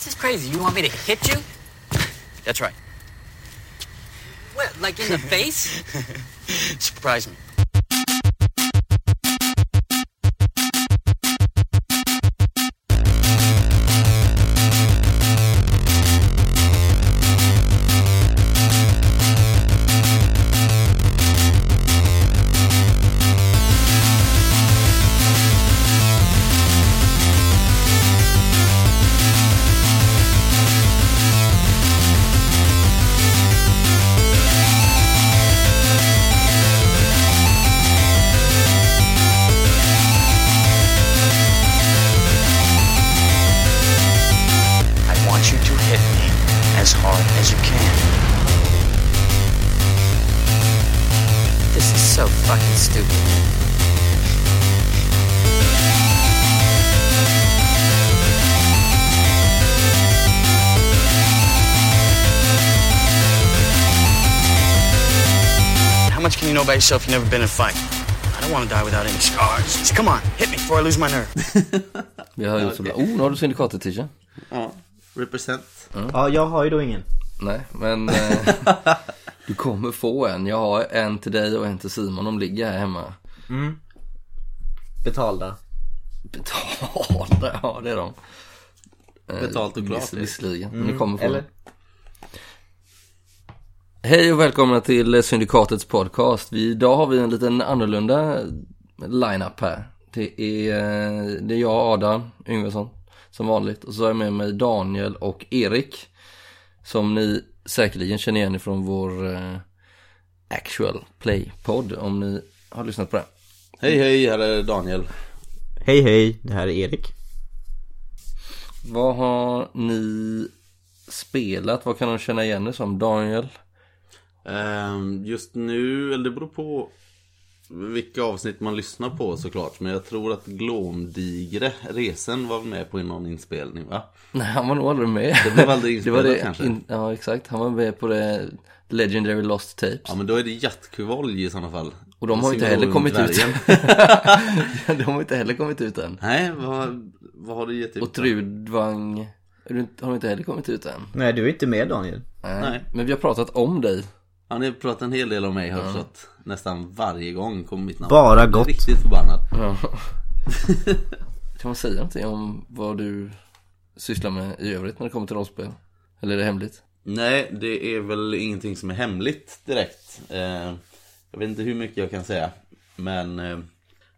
This is crazy. You want me to hit you? That's right. What, like in the face? Surprise me. Yourself? You've never been in a fight. I don't want to die without any scars. So come on, hit me before I lose my nerve. Vi har gjort så bra. Oh, nu har du syndikatet t Ja, represent. Ja, jag har ju då ingen. Nej, men eh, du kommer få en. Jag har en till dig och en till Simon. De ligger här hemma. Betalda. Betalda, ja det är de. Eh, Betalt och klart. viss- Visserligen, men ni kommer få Eller? den. Hej och välkomna till Syndikatets podcast. Vi, idag har vi en liten annorlunda line-up här. Det är, eh, det är jag, Adam Yngvesson, som vanligt. Och så jag med mig Daniel och Erik. Som ni säkerligen känner igen ifrån vår eh, actual play-podd. Om ni har lyssnat på den. Hej hej, här är Daniel. Hej hej, det här är Erik. Vad har ni spelat? Vad kan de känna igen er som? Daniel? Ehm, just nu, eller det beror på vilka avsnitt man lyssnar på såklart. Men jag tror att Glåmdigre, Resen, var med på någon inspelning va? Nej, han var nog aldrig med. Det blev aldrig det var inspelat det, kanske. in, Ja, exakt. Han var med på det Legendary Lost Tapes. Ja men då är det Jattkuvolj i sådana fall. Och de har inte heller kommit ut. de har inte heller kommit ut än. Nej, vad, vad har du gett ut? Och Trudvang du har inte heller kommit ut än. Nej, du är inte med Daniel. Nej. Nej. Men vi har pratat om dig. Ja, ni har pratat en hel del om mig har jag förstått. Nästan varje gång kommer mitt namn. Bara gott. Riktigt förbannad. Ja. kan man säga någonting om vad du sysslar med i övrigt när det kommer till rollspel? Eller är det hemligt? Nej, det är väl ingenting som är hemligt direkt. Eh, jag vet inte hur mycket jag kan säga. Men eh,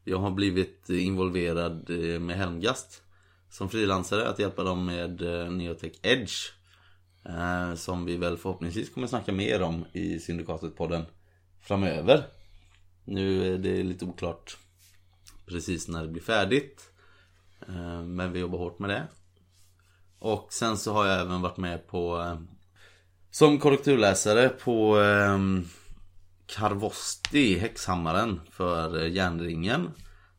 jag har blivit involverad eh, med Helmgast som frilansare att hjälpa dem med Neotech Edge. Eh, som vi väl förhoppningsvis kommer snacka mer om i Syndikatet-podden framöver. Nu är det lite oklart precis när det blir färdigt. Eh, men vi jobbar hårt med det. Och sen så har jag även varit med på eh, som korrekturläsare på eh, Karvosti, Häxhammaren för Järnringen.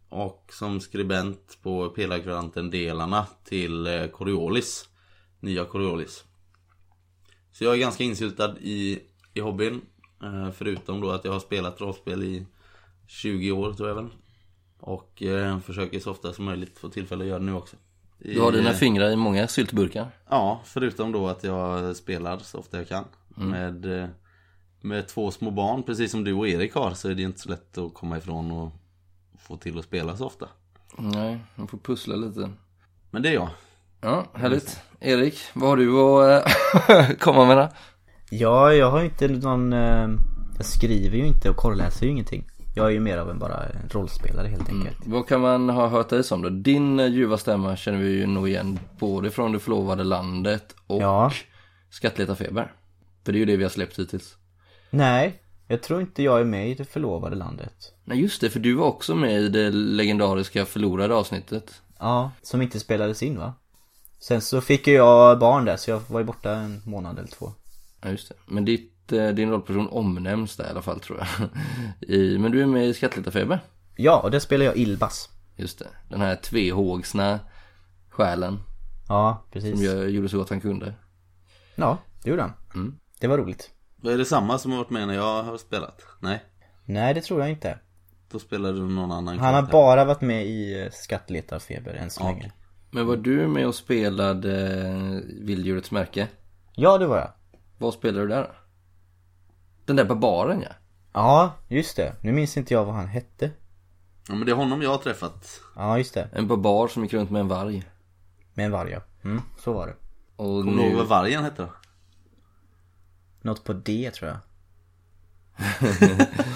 Och som skribent på Pelarkvaranten Delarna till eh, Coriolis. Nya Coriolis. Så jag är ganska insyltad i, i hobbyn. Eh, förutom då att jag har spelat rollspel i 20 år tror jag väl. Och eh, försöker så ofta som möjligt få tillfälle att göra det nu också. I, Du har dina eh, fingrar i många syltburkar. Ja, förutom då att jag spelar så ofta jag kan. Med, eh, med två små barn, precis som du och Erik har, så är det inte så lätt att komma ifrån och få till att spela så ofta. Nej, man får pussla lite. Men det är jag. Ja, härligt. Erik, vad har du att eh, komma med då? Ja, jag har ju inte någon... Eh, jag skriver ju inte och korrläser ju ingenting. Jag är ju mer av en bara rollspelare helt enkelt. Vad kan man ha hört dig som då? Din eh, ljuva stämma känner vi ju nog igen både från Det förlovade landet och Ja. Skattletarfeber. För det är ju det vi har släppt hittills. Nej, jag tror inte jag är med i det förlovade landet. Nej just det, för du var också med i det legendariska förlorade avsnittet. Ja, som inte spelades in va? Sen så fick ju jag barn där så jag var ju borta en månad eller två. Ja just det. Men ditt, eh, din rollperson omnämns där i alla fall tror jag. I, men du är med i Skattletarfeber. Ja, och där spelar jag Ilbas. Just det. Den här tvehågsna själen Ja, precis. som gör, gjorde så gott han kunde. Ja, det gjorde han. Mm. Det var roligt. Är det samma som har varit med när jag har spelat? Nej, Nej, det tror jag inte. då spelar du någon annan Han har bara varit med i eh, Skattletarfeber än så Ja, länge. Men var du med och spelade eh, Vilddjurets märke? Ja det var jag. Vad spelade du där? Den där barbaren ja. Ja, just det. Nu minns inte jag vad han hette. Ja men det är honom jag har träffat. Ja, just det. En barbar som gick runt med en varg. Med en varg ja. Mm, så var det. Och Kommer du ihåg nu... vad vargen hette då? Något på D tror jag.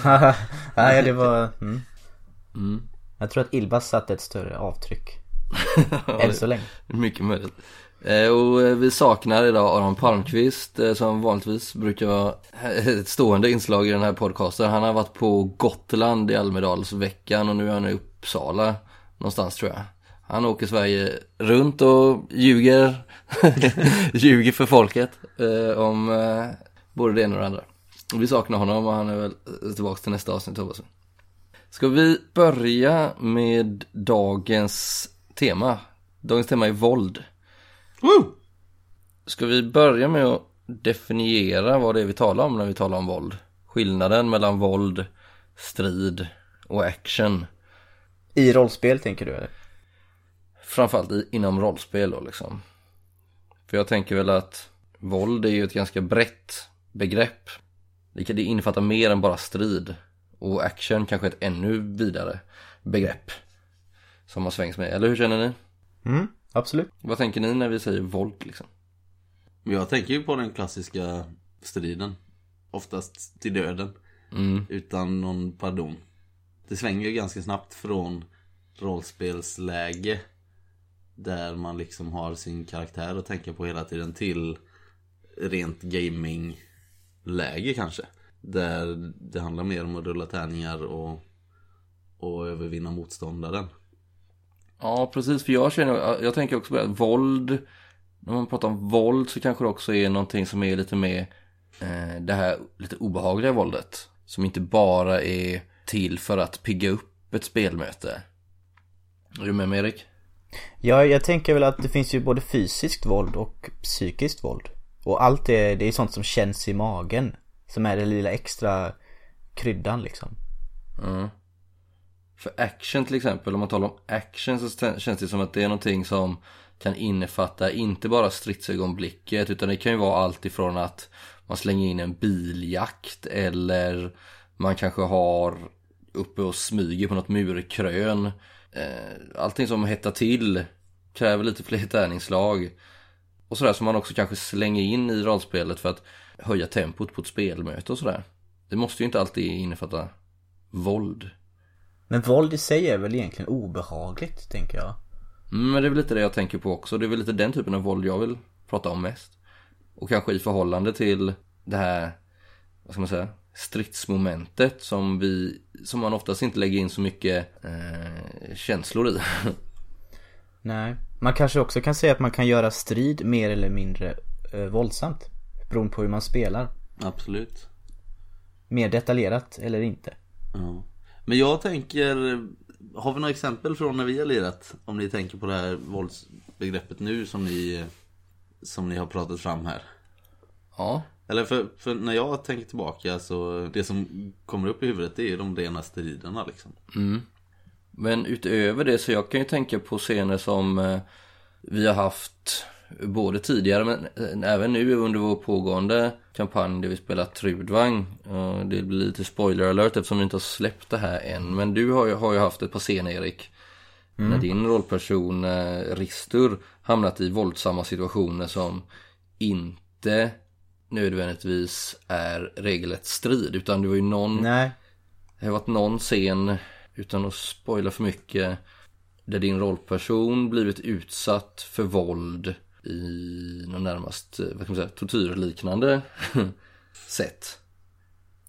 Nej, det var... Mm. Jag tror att Ilbas satte ett större avtryck. Än så länge. Mycket möjligt. Eh, och eh, vi saknar idag Aron Palmqvist eh, som vanligtvis brukar vara ett stående inslag i den här podcasten. Han har varit på Gotland i Almedalsveckan och nu är han i Uppsala någonstans tror jag. Han åker Sverige runt och ljuger, ljuger för folket eh, om eh, både det ena och det andra. Vi saknar honom och han är väl tillbaka till nästa avsnitt hoppas vi. Ska vi börja med dagens tema? Dagens tema är våld. Woo! Ska vi börja med att definiera vad det är vi talar om när vi talar om våld? Skillnaden mellan våld, strid och action. I rollspel tänker du eller? Framförallt i, inom rollspel då liksom. För jag tänker väl att våld är ju ett ganska brett begrepp. Det, kan- det innefattar mer än bara strid. Och action kanske ett ännu vidare begrepp. Som har svängs med. Eller hur känner ni? Mm, absolut. Vad tänker ni när vi säger våld liksom? Jag tänker ju på den klassiska striden. Oftast till döden. Mm. Utan någon pardon. Det svänger ju ganska snabbt från rollspelsläge. Där man liksom har sin karaktär att tänka på hela tiden till rent gaming-läge kanske. Där det handlar mer om att rulla tärningar och, och övervinna motståndaren. Ja, precis. För jag känner, jag tänker också på det, att våld, när man pratar om våld så kanske det också är någonting som är lite mer eh, det här lite obehagliga våldet. Som inte bara är till för att pigga upp ett spelmöte. Är du med mig Erik? Ja, jag tänker väl att det finns ju både fysiskt våld och psykiskt våld. Och allt det, det är sånt som känns i magen. Som är den lilla extra kryddan liksom. Ja. För action till exempel, om man talar om action så känns det som att det är någonting som kan innefatta inte bara stridsögonblicket utan det kan ju vara allt ifrån att man slänger in en biljakt eller man kanske har uppe och smyger på något murkrön. Eh, allting som hettar till kräver lite fler tärningslag. Och sådär som man också kanske slänger in i rollspelet för att höja tempot på ett spelmöte och sådär. Det måste ju inte alltid innefatta våld. Men våld i sig är väl egentligen obehagligt, tänker jag. Mm, Men det är väl lite det jag tänker på också. Det är väl lite den typen av våld jag vill prata om mest. Och kanske i förhållande till det här, vad ska man säga, stridsmomentet som vi, som man oftast inte lägger in så mycket eh, känslor i. Nej. Man kanske också kan säga att man kan göra strid mer eller mindre eh, våldsamt. Beroende på hur man spelar. Absolut. Mer detaljerat eller inte. Ja. Men jag tänker, har vi några exempel från när vi har lirat? Om ni tänker på det här våldsbegreppet nu som ni, som ni har pratat fram här. ja, Eller för, för när jag tänker tillbaka så det som kommer upp i huvudet det är ju de rena striderna liksom. Men utöver det så jag kan ju tänka på scener som eh, vi har haft både tidigare men eh, även nu under vår pågående kampanj där vi spelar Trudvang. Eh, Det blir lite spoiler alert eftersom vi inte har släppt det här än. Men du har ju, har ju haft ett par scener Erik. När din rollperson eh, Ristur hamnat i våldsamma situationer som inte nödvändigtvis är regelrätt strid utan det var ju någon Nej. det har varit någon scen, utan att spoila för mycket, där din rollperson blivit utsatt för våld i någon närmast, eh, vad kan man säga, tortyrliknande sätt.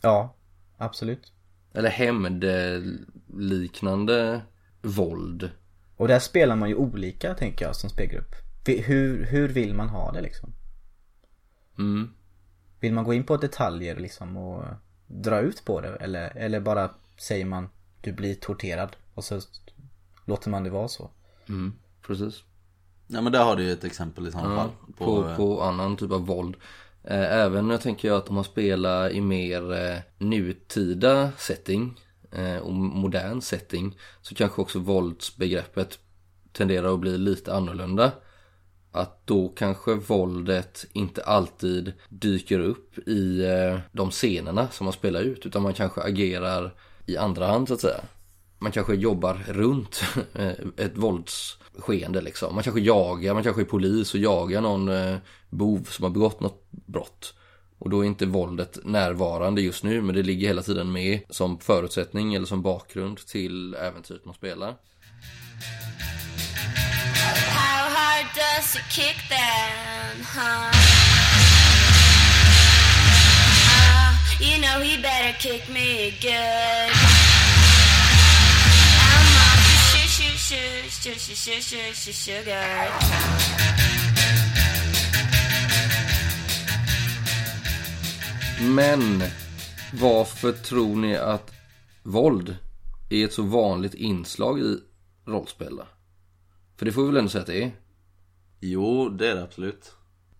Ja, absolut. Eller hämndliknande våld. Och där spelar man ju olika tänker jag som spelgrupp. Hur, hur vill man ha det liksom? Mm. Vill man gå in på detaljer liksom och dra ut på det? Eller, eller bara säger man du blir torterad och så låter man det vara så? Mm, precis. Ja men där har du ju ett exempel i Ja, fall. på, på annan typ av våld. Eh, Även jag tänker jag att om man spelar i mer eh, nutida setting eh, och modern setting så kanske också våldsbegreppet tenderar att bli lite annorlunda. Att då kanske våldet inte alltid dyker upp i de scenerna som man spelar ut. Utan man kanske agerar i andra hand så att säga. Man kanske jobbar runt ett skeende, liksom. Man kanske jagar, man kanske är polis och jagar någon eh, bov som har begått något brott. Och då är inte våldet närvarande just nu men det ligger hela tiden med som förutsättning eller som bakgrund till äventyret man spelar. How hard does it kick then, huh? Uh, you know he better kick me good. Sugar. Men varför tror ni att våld är ett så vanligt inslag i rollspel? För det får vi väl ändå säga att det är? Jo, det är det absolut.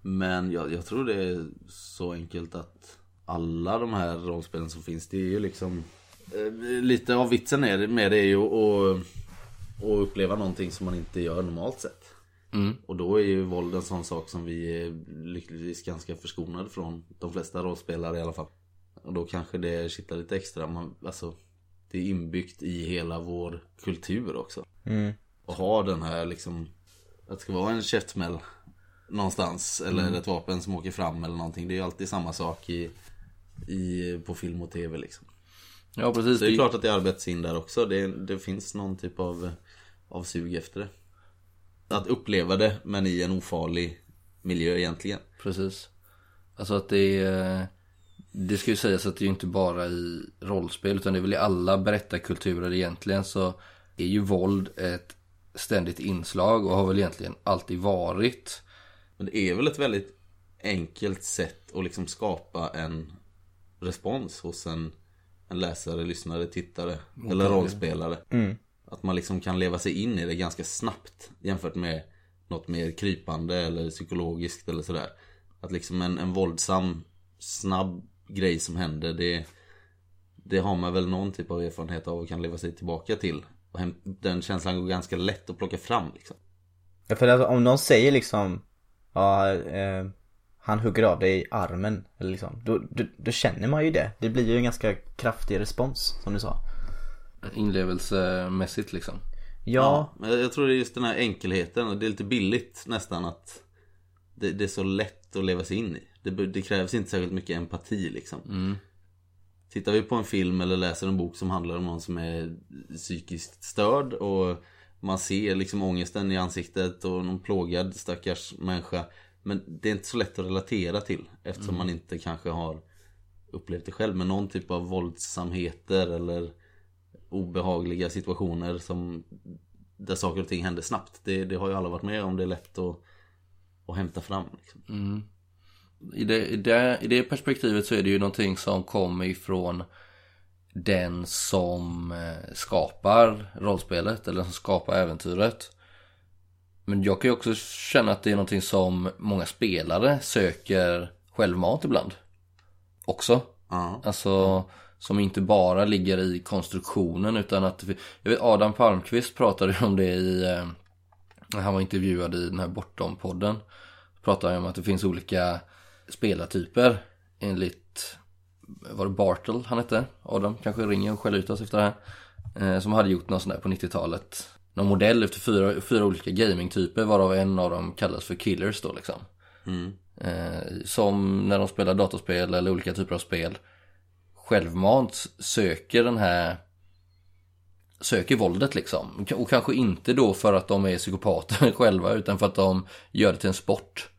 Men jag, jag tror det är så enkelt att alla de här rollspelen som finns, det är ju liksom eh, Lite av vitsen är, med det är ju att, att uppleva någonting som man inte gör normalt sett. Mm. Och då är ju våld en sån sak som vi är lyckligtvis ganska förskonade från. De flesta rollspelare i alla fall. Och då kanske det kittlar lite extra. Man, alltså, det är inbyggt i hela vår kultur också. Mm. Och ha den här liksom Att det ska vara en käftsmäll Någonstans eller ett vapen som åker fram eller någonting Det är ju alltid samma sak i, i På film och tv liksom Ja precis. Så det är klart att det arbetas in där också det, det finns någon typ av Av sug efter det Att uppleva det men i en ofarlig Miljö egentligen Precis. Alltså att det är... Det ska ju sägas att det är ju inte bara i rollspel utan det är väl i alla berättarkulturer egentligen så är ju våld ett ständigt inslag och har väl egentligen alltid varit. Men det är väl ett väldigt enkelt sätt att liksom skapa en respons hos en, en läsare, lyssnare, tittare eller rollspelare. Att man liksom kan leva sig in i det ganska snabbt jämfört med något mer krypande eller psykologiskt eller sådär. Att liksom en, en våldsam, snabb grej som händer det, det har man väl någon typ av erfarenhet av och kan leva sig tillbaka till. Och den känslan går ganska lätt att plocka fram liksom. Ja, för alltså, om någon säger liksom Ja, eh, han hugger av dig i armen eller liksom då, då, då känner man ju det. Det blir ju en ganska kraftig respons som du sa. Inlevelsemässigt liksom. Ja, men jag tror det är just den här enkelheten och det är lite billigt nästan att det, det är så lätt att leva sig in i. Det, det krävs inte särskilt mycket empati liksom. Tittar vi på en film eller läser en bok som handlar om någon som är psykiskt störd och man ser liksom ångesten i ansiktet och någon plågad stackars människa. Men det är inte så lätt att relatera till eftersom man inte kanske har upplevt det själv. Men någon typ av våldsamheter eller obehagliga situationer som där saker och ting händer snabbt. Det, det har ju alla varit med om. Det är lätt att, att hämta fram. Liksom. I det, i, det, I det perspektivet så är det ju någonting som kommer ifrån den som eh, skapar rollspelet eller som skapar äventyret. Men jag kan ju också känna att det är någonting som många spelare söker självmant ibland. Också. Ja. Alltså som inte bara ligger i konstruktionen utan att Jag vet Adam Palmqvist pratade om det i eh, när Han var intervjuad i den här Bortom-podden. Pratade han om att det finns olika spelartyper Enligt Var det Bartle han hette? Adam kanske ringer och skäller ut oss efter det här. Eh, Som hade gjort någon sån där på 90-talet Någon modell efter fyra, fyra olika gamingtyper varav en av dem kallas för killers då liksom. Eh, Som när de spelar datorspel eller olika typer av spel självmant söker den här söker våldet liksom. Och kanske inte då för att de är psykopater själva utan för att de gör det till en sport.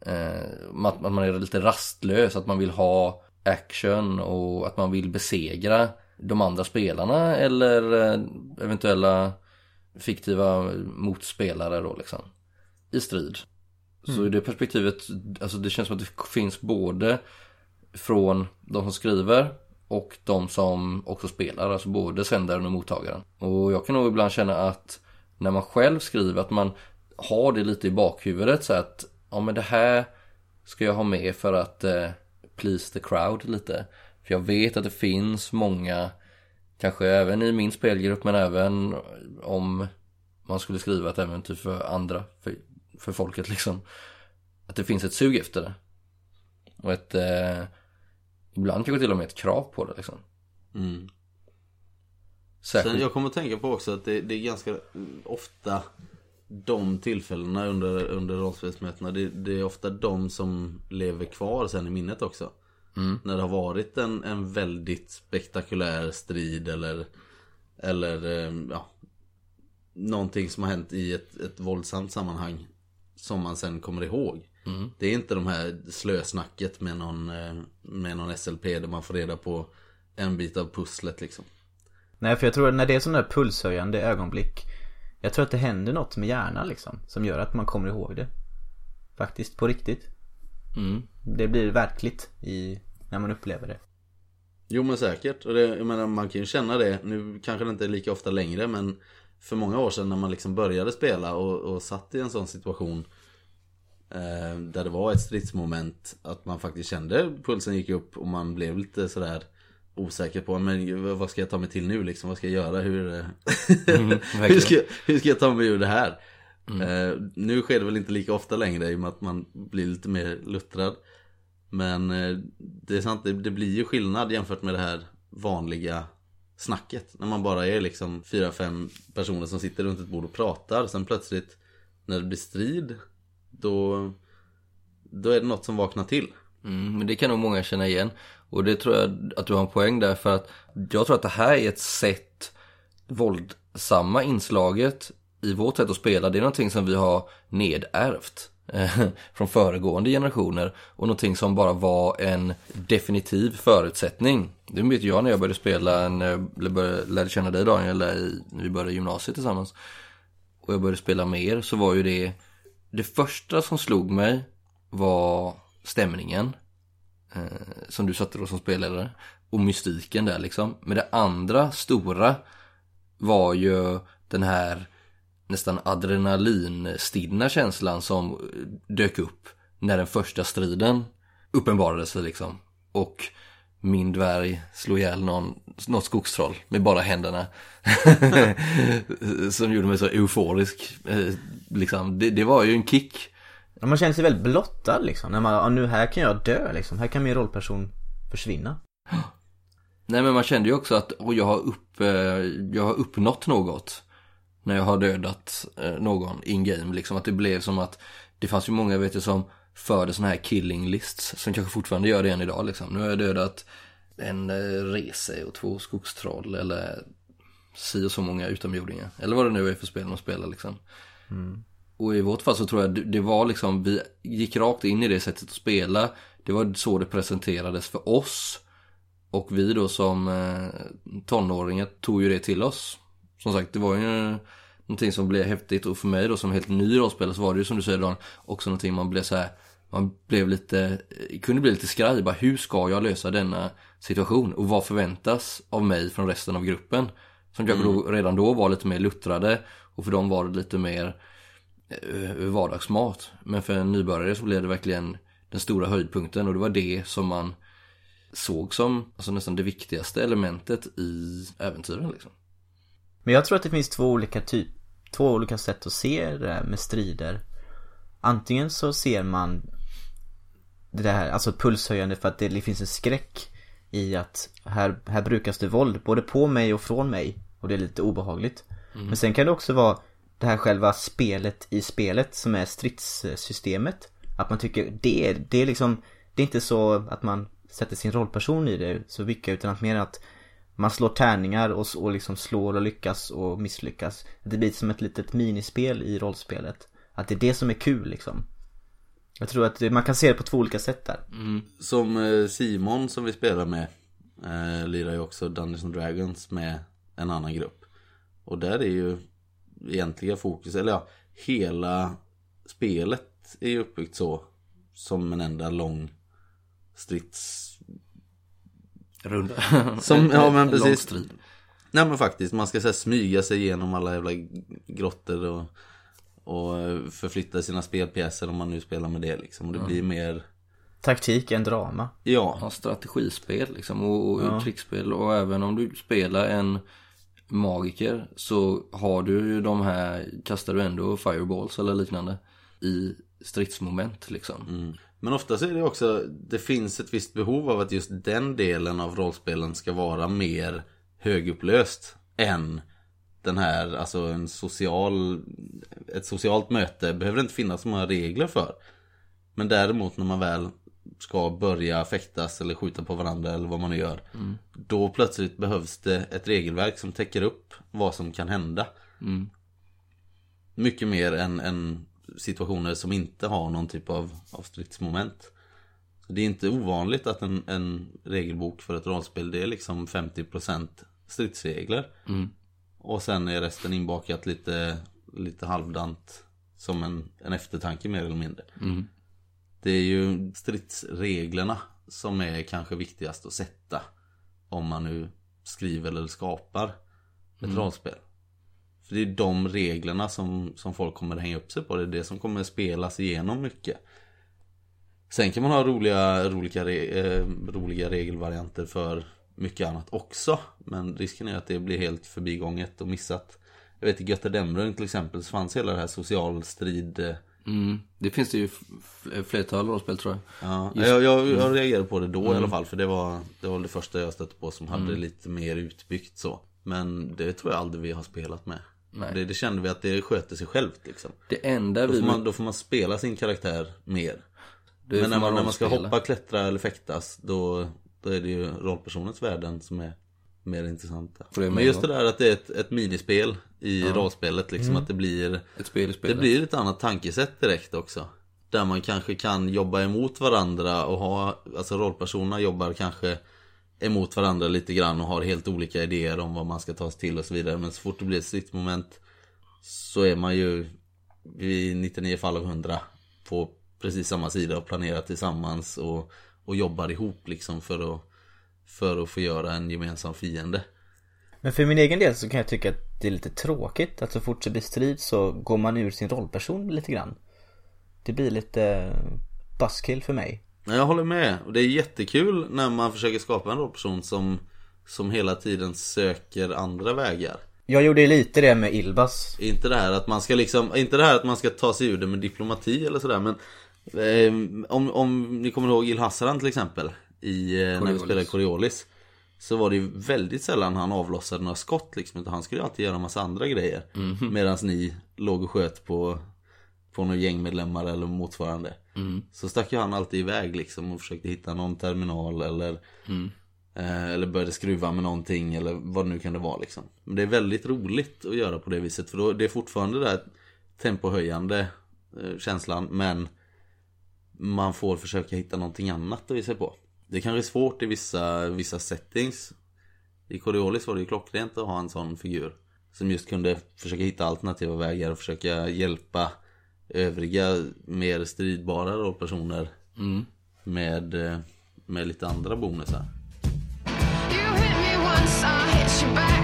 Eh, att man är lite rastlös, att man vill ha action och att man vill besegra de andra spelarna eller eh, eventuella fiktiva motspelare då liksom. I strid. Så i det perspektivet, alltså det känns som att det finns både från de som skriver och de som också spelar, alltså både sändaren och mottagaren. Och jag kan nog ibland känna att när man själv skriver att man har det lite i bakhuvudet så att ja men det här ska jag ha med för att eh, please the crowd lite. För jag vet att det finns många, kanske även i min spelgrupp men även om man skulle skriva ett äventyr för andra, för, för folket liksom. Att det finns ett sug efter det. Och ett, eh, ibland kanske till och med ett krav på det liksom. Mm. Särskilt, Sen jag kommer att tänka på också att det, det är ganska ofta de tillfällena under, under rollspelsmötena. Det, det är ofta de som lever kvar sen i minnet också. När det har varit en, en väldigt spektakulär strid eller Eller eh, ja Någonting som har hänt i ett, ett våldsamt sammanhang Som man sen kommer ihåg Det är inte de här slösnacket med någon eh, Med någon SLP där man får reda på En bit av pusslet liksom. Nej för jag tror att när det är sådana där pulshöjande ögonblick Jag tror att det händer något med hjärnan liksom Som gör att man kommer ihåg det. Faktiskt, på riktigt. Mm, Det blir verkligt i, när man upplever det. Jo men säkert. Och det, jag menar, man kan ju känna det. Nu kanske det inte är lika ofta längre men för många år sedan när man liksom började spela och, och satt i en sån situation där det var ett stridsmoment att man faktiskt kände pulsen gick upp och man blev lite sådär osäker på men vad ska jag ta mig till nu liksom? Vad ska jag göra? Hur, eh, hur, ska, hur ska jag ta mig ur det här? Eh, nu sker det väl inte lika ofta längre i och med att man blir lite mer luttrad. Men eh, det är sant, det, det blir ju skillnad jämfört med det här vanliga snacket. När man bara är liksom fyra, fem personer som sitter runt ett bord och pratar. Sen plötsligt när det blir strid, då, då är det något som vaknar till. mm, men det kan nog många känna igen. Och det tror jag att du har en poäng där för att jag tror att det här är ett sätt våldsamma inslaget i vårt sätt att spela. Det är någonting som vi har nedärvt eh, från föregående generationer och någonting som bara var en definitiv förutsättning. Det vet jag när jag började spela, en, jag eller började, lärde känna dig Daniel, när vi började gymnasiet tillsammans. Och jag började spela mer så var ju det, det första som slog mig var stämningen. Eh, som du satte då som spelare. Och mystiken där liksom. Men det andra stora var ju den här nästan adrenalinstinna känslan som eh, dök upp när den första striden uppenbarade sig liksom. Och min dvärg slog ihjäl någon, något skogstroll med bara händerna. som gjorde mig så euforisk. Eh, Liksom. Det, det var ju en kick. Man känner sig väldigt blottad liksom När man, ja, nu här kan jag dö liksom Här kan min rollperson försvinna Nej men man kände ju också att och jag, har upp, eh, jag har uppnått något när jag har dödat eh, någon in game liksom. Att det blev som att det fanns ju många vet jag som förde sådana här killing lists som kanske fortfarande gör det än idag liksom. Nu har jag dödat en eh, rese och två skogstroll eller si och så många utomjordingar. Eller vad det nu är för spel man spelar liksom. Och i vårt fall så tror jag det- var liksom, vi gick rakt in i det sättet att spela. Det var så det presenterades för oss. Och vi då som eh, tonåringar tog ju det till oss. Som sagt, det var ju någonting som blev häftigt och för mig då som helt ny rollspelare så var det ju som du säger Dan, också någonting man blev så här, man blev lite, kunde bli lite skraj bara hur ska jag lösa denna situation och vad förväntas av mig från resten av gruppen? Som kanske då, redan då var lite mer luttrade och för dem var det lite mer eh, vardagsmat. Men för en nybörjare så blev det verkligen den stora höjdpunkten och det var det som man såg som alltså nästan det viktigaste elementet i äventyren liksom. Men jag tror att det finns två olika typ Två olika sätt att se det här med strider Antingen så ser man Det där, alltså pulshöjande för att det finns en skräck I att här, här brukas det våld både på mig och från mig Och det är lite obehagligt Men sen kan det också vara Det här själva spelet i spelet som är stridssystemet Att man tycker det det är liksom Det är inte så att man sätter sin rollperson i det så mycket utan att mer att man slår tärningar och, och liksom slår och lyckas och misslyckas. Det blir som ett litet minispel i rollspelet. Att det är det som är kul liksom. Jag tror att det, man kan se det på två olika sätt där. Som eh, Simon som vi spelar med eh, lirar ju också Dungeons and Dragons med en annan grupp. Och där är ju egentliga fokus, eller ja, hela spelet är ju uppbyggt så. Som en enda lång strids... Runda. Som- ja, men precis. Nej men faktiskt, man ska så här, smyga sig igenom alla jävla grottor och, och förflytta sina spelpjäser om man nu spelar med det liksom. Och det blir mer, Taktik är en drama. ja, Ja, strategispel liksom och, och krigsspel och även om du spelar en magiker så har du ju de här, kastar du ändå fireballs eller liknande i stridsmoment liksom. Men ofta så är det också, det finns ett visst behov av att just den delen av rollspelen ska vara mer högupplöst än den här, alltså en social, ett socialt möte behöver det inte finnas så många regler för. Men däremot när man väl ska börja fäktas eller skjuta på varandra eller vad man nu gör. Då plötsligt behövs det ett regelverk som täcker upp vad som kan hända. Mycket mer än, än situationer som inte har någon typ av, av stridsmoment. Det är inte ovanligt att en, en regelbok för ett rollspel det är liksom 50% stridsregler. Och sen är resten inbakat lite, lite halvdant som en, en eftertanke mer eller mindre. Det är ju stridsreglerna som är kanske viktigast att sätta. Om man nu skriver eller skapar ett rollspel. För det är de reglerna som, som folk kommer hänga upp sig på. Det är det som kommer spelas igenom mycket. Sen kan man ha roliga, roliga, eh, roliga regelvarianter för mycket annat också. Men risken är att det blir helt förbigånget och missat. Jag vet i Götterdämrung till exempel så fanns hela det här social strid eh, Mm. Det finns det ju flertal rollspel tror jag. Ja, Just- jag, jag, jag reagerade på det då i alla fall för det var, det var det första jag stötte på som hade lite mer utbyggt så. Men det tror jag aldrig vi har spelat med. Nej. Det, det kände vi att det sköter sig självt liksom. Det enda Då vi... får man, då får man spela sin karaktär mer. Men när får man, när man ska hoppa, klättra eller fäktas då, då är det ju rollpersonens värden som är mer intressanta. För det är Men just det där att det är ett, ett minispel i rollspelet liksom att det blir Ett spel det blir ett annat tankesätt direkt också. Där man kanske kan jobba emot varandra och ha, alltså rollpersonerna jobbar kanske emot varandra lite grann och har helt olika idéer om vad man ska ta sig till och så vidare. Men så fort det blir ett stridsmoment så är man ju i 99 fall av 100 på precis samma sida och planerar tillsammans och, och jobbar ihop liksom för att, för att få göra en gemensam fiende. Men för min egen del så kan jag tycka att det är lite tråkigt att så fort det blir strid så går man ur sin rollperson lite grann. Det blir lite buskill för mig. Ja, Jag håller med. Och det är jättekul när man försöker skapa en rollperson som, som hela tiden söker andra vägar. Jag gjorde lite det med Ilbas. Inte det här att man ska liksom, inte det här att man ska ta sig ur det med diplomati eller sådär men eh, om, om ni kommer ihåg Il Hassaran till exempel i, eh, när vi spelade Coriolis Så var det ju väldigt sällan han avlossade några skott liksom utan han skulle alltid göra en massa andra grejer. Medan ni låg och sköt på på några gängmedlemmar eller motsvarande. Så stack ju han alltid iväg liksom och försökte hitta någon terminal eller eh, Eller började skruva med någonting eller vad det nu kan det vara liksom. Men det är väldigt roligt att göra på det viset för då, det är fortfarande det där tempohöjande eh, känslan men Man får försöka hitta någonting annat att ge sig på. Det kanske är svårt i vissa, vissa settings. I Coriolis var det ju klockrent att ha en sån figur Som just kunde försöka hitta alternativa vägar och försöka hjälpa Övriga mer stridbara rollpersoner med, eh, med lite andra bonusar. You hit me once, I hit you back.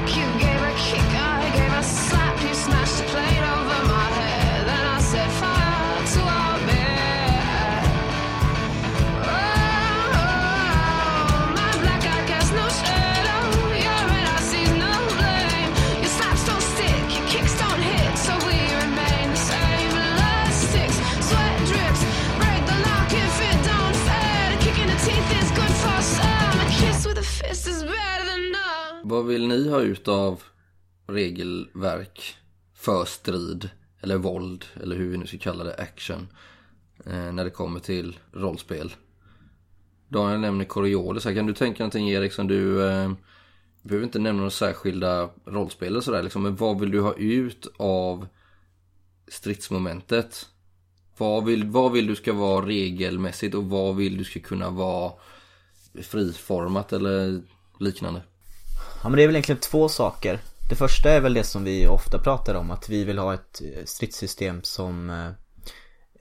Regelverk för strid eller våld eller hur vi nu ska kalla det, action eh, när det kommer till rollspel? Daniel nämner Coriolis här. Kan du tänka någonting Erik som du eh, behöver inte nämna några särskilda rollspel eller sådär liksom, men vad vill du ha ut av stridsmomentet? Vad vill, vad vill du ska vara regelmässigt och vad vill du ska kunna vara friformat eller liknande? Ja men det är väl egentligen två saker. Det första är väl det som vi ofta pratar om, att vi vill ha ett eh, stridssystem som eh,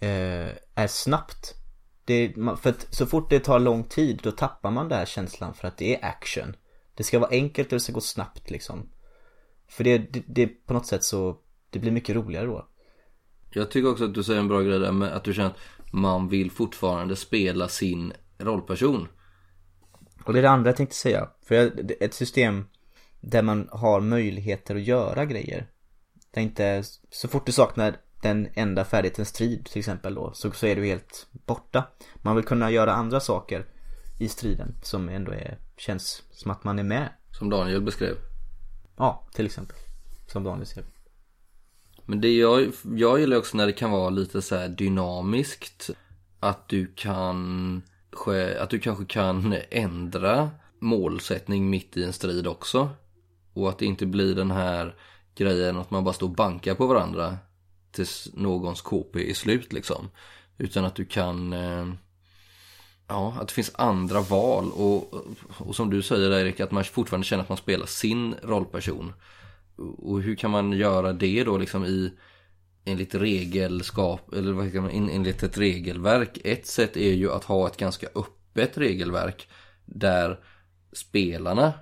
eh, är snabbt. Det för att så fort det tar lång tid då tappar man den här känslan för att det är action. Det ska vara enkelt och det ska gå snabbt liksom. För det, det, det på något sätt så, det blir mycket roligare då. Jag tycker också att du säger en bra grej där med att du känner att man vill fortfarande spela sin rollperson. Och det är det andra jag tänkte säga. För ett system där man har möjligheter att göra grejer. Det är inte, så fort du saknar den enda färdigheten strid till exempel då, så, så är du helt borta. Man vill kunna göra andra saker i striden som ändå är, känns som att man är med. Som Daniel beskrev. Ja, till exempel. Som Daniel säger. Men det jag, jag gillar också när det kan vara lite så här dynamiskt. Att du kan, att du kanske kan ändra målsättning mitt i en strid också. Och att det inte blir den här grejen att man bara står och bankar på varandra tills någons KP är slut liksom. Utan att du kan, eh, ja, att det finns andra val. Och, och som du säger Erik, att man fortfarande känner att man spelar sin rollperson. Och hur kan man göra det då liksom i enligt regelskap eller vad man, enligt ett regelverk. Ett sätt är ju att ha ett ganska öppet regelverk där spelarna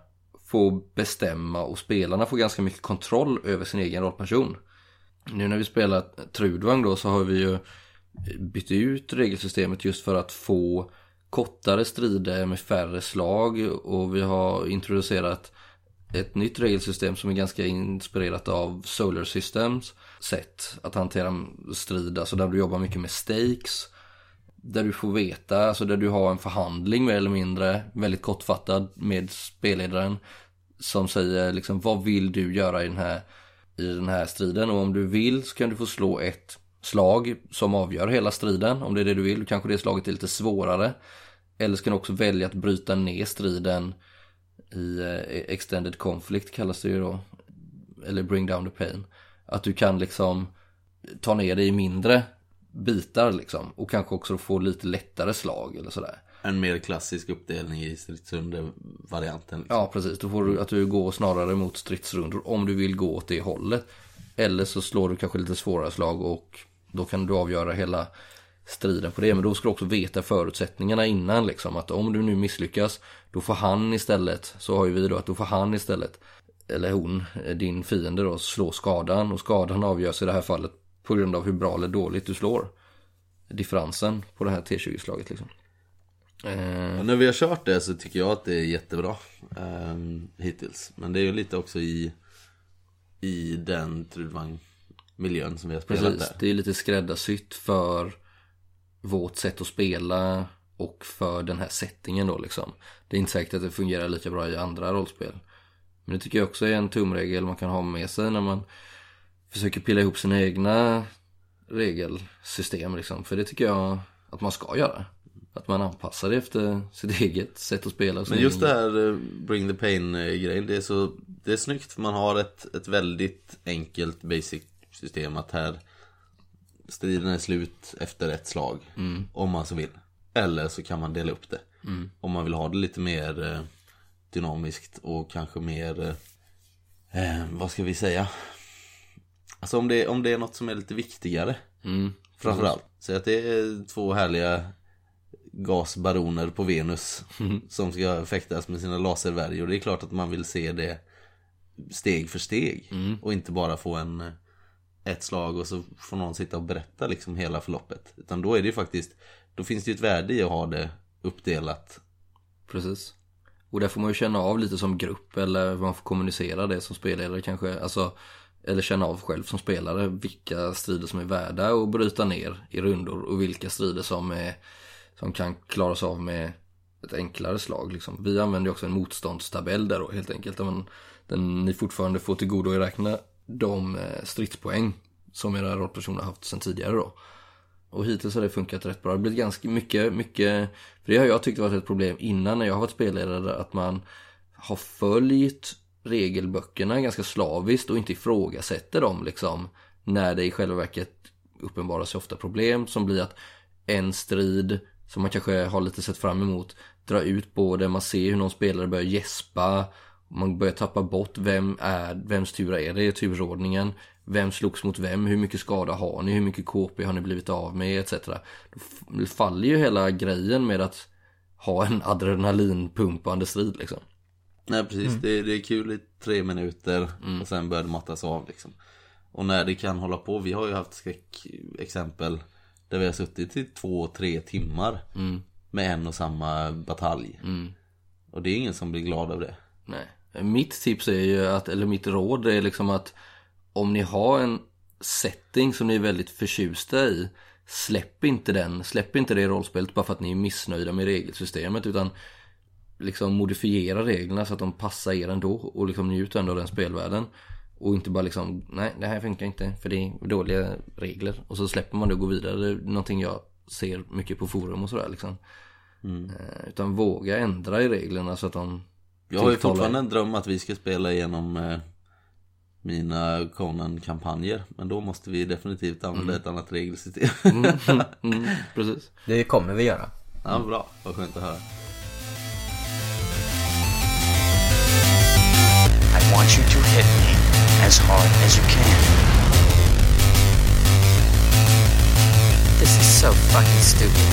får bestämma och spelarna får ganska mycket kontroll över sin egen rollperson. Nu när vi spelar Trudvang då så har vi ju bytt ut regelsystemet just för att få kortare strider med färre slag och vi har introducerat ett nytt regelsystem som är ganska inspirerat av Solar Systems sätt att hantera strid, alltså där du jobbar mycket med stakes. Där du får veta, alltså där du har en förhandling mer eller mindre, väldigt kortfattad med spelledaren. Som säger liksom vad vill du göra i den här, i den här striden och om du vill så kan du få slå ett slag som avgör hela striden om det är det du vill. Kanske det slaget är lite svårare. Eller så kan du också välja att bryta ner striden i eh, extended conflict kallas det ju då. Eller bring down the pain. Att du kan liksom ta ner det i mindre bitar liksom. Och kanske också få lite lättare slag eller sådär. En mer klassisk uppdelning i stridsrunde-varianten. Liksom. Ja precis, då får du att du går snarare mot stridsrundor om du vill gå åt det hållet. Eller så slår du kanske lite svårare slag och då kan du avgöra hela striden på det. Men då ska du också veta förutsättningarna innan liksom. Att om du nu misslyckas då får han istället, så har ju vi då att då får han istället, eller hon, din fiende då, slå skadan. Och skadan avgörs i det här fallet på grund av hur bra eller dåligt du slår. Differensen på det här T20-slaget liksom. Eh, när vi har kört det så tycker jag att det är jättebra ehm, hittills. Men det är ju lite också i, i den Trudvang-miljön som vi har spelat Precis, där. det är lite skräddarsytt för vårt sätt att spela och för den här settingen då liksom. Det är inte säkert att det fungerar lika bra i andra rollspel. Men det tycker jag också är en tumregel man kan ha med sig när man försöker pilla ihop sina egna regelsystem liksom. För det tycker jag att man ska göra. Att man anpassar det efter sitt eget sätt att spela. Men just det här eh, Bring the Pain-grejen, det är så Det är snyggt för man har ett, ett väldigt enkelt basic system att här Striden är slut efter ett slag Om man så vill Eller så kan man dela upp det Om man vill ha det lite mer eh, Dynamiskt och kanske mer eh, eh, Vad ska vi säga Alltså om det, om det är något som är lite viktigare Mm. Framförallt Så att det är två härliga gasbaroner på Venus som ska fäktas med sina laservärjor. Det är klart att man vill se det steg för steg och inte bara få en ett slag och så får någon sitta och berätta liksom hela förloppet. Utan då är det ju faktiskt, då finns det ju ett värde i att ha det uppdelat. Precis. Och där får man ju känna av lite som grupp eller man får kommunicera det som spelare kanske. Alltså, eller känna av själv som spelare vilka strider som är värda att bryta ner i rundor och vilka strider som, är, som kan klaras av med ett enklare slag. Liksom. Vi använder ju också en motståndstabell där då helt enkelt. Där man, den ni fortfarande får tillgodoräkna räkna de eh, stridspoäng som era rollpersoner haft sedan tidigare då. Och hittills har det funkat rätt bra. Det har blivit ganska mycket, mycket, för det har jag tyckt varit ett problem innan när jag har varit spelledare, att man har följt regelböckerna ganska slaviskt och inte ifrågasätter dem liksom. När det i själva verket uppenbarar sig ofta problem som blir att en strid som man kanske har lite sett fram emot drar ut på det, man ser hur någon spelare börjar gäspa man börjar tappa bort vem är, vems tur är det i turordningen Vem slogs mot vem, hur mycket skada har ni, hur mycket KP har ni blivit av med etc. Då faller ju hela grejen med att ha en adrenalinpumpande strid liksom. Nej precis, det, det är kul i tre minuter och sen börjar det mattas av liksom. Och när det kan hålla på, vi har ju haft skräckexempel där vi har suttit i två, tre timmar med en och samma batalj. Och det är ingen som blir glad av det. Nej. Mitt tips är ju att, eller mitt råd är liksom att om ni har en setting som ni är väldigt förtjusta i Släpp inte den, släpp inte det rollspelet bara för att ni är missnöjda med regelsystemet utan liksom modifiera reglerna så att de passar er ändå och liksom njut ändå av den spelvärlden. Och inte bara liksom, nej det här funkar inte för det är dåliga regler. Och så släpper man det och går vidare. Det är någonting jag ser mycket på forum och sådär liksom. Eh, Utan våga ändra i reglerna så att de Jag har ju fortfarande en dröm att vi ska spela igenom eh, mina Conan-kampanjer. Men då måste vi definitivt använda ett annat regelsystem. Mm, precis. Det kommer vi göra. ja, bra. Vad skönt att höra. Want you to hit me as hard as you can. This is so fucking stupid.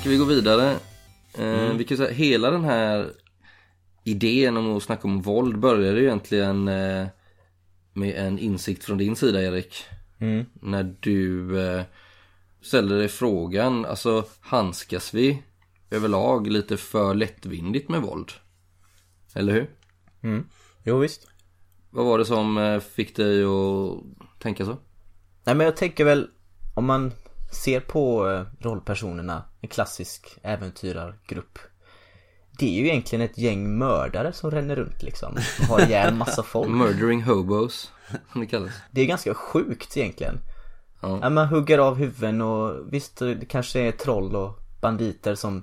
Ska vi gå vidare? Eh, Vi kan säga hela den här idén om att snacka om våld började ju egentligen eh, med en insikt från din sida Erik. När du eh, ställde dig frågan, alltså handskas vi överlag lite för lättvindigt med våld? Eller hur? Jo visst. Vad var det som eh, fick dig att tänka så? Nej men jag tänker väl om man ser på eh, rollpersonerna, en klassisk äventyrargrupp. Det är ju egentligen ett gäng mördare som ränner runt liksom. Och har ihjäl massa folk. Murdering hobos, det kallas. Det är ganska sjukt egentligen. Ja. Ja. man hugger av huvuden och visst det kanske är troll och banditer som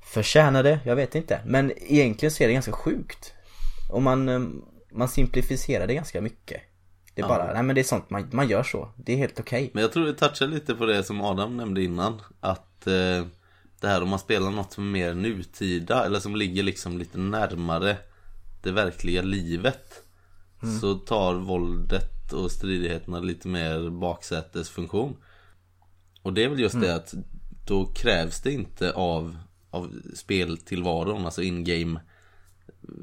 förtjänar det, jag vet inte. Men egentligen så är det ganska sjukt. Och man, eh, man simplifierar det ganska mycket. Det är bara, nej men det är sånt, man, man gör så. Det är helt okej. Men jag tror vi touchar lite på det som Adam nämnde innan. Att eh, det här om man spelar något som är mer nutida eller som ligger liksom lite närmare det verkliga livet. Så tar våldet och stridigheterna lite mer baksätesfunktion. Och det är väl just det att då krävs det inte av, av speltillvaron, alltså in-game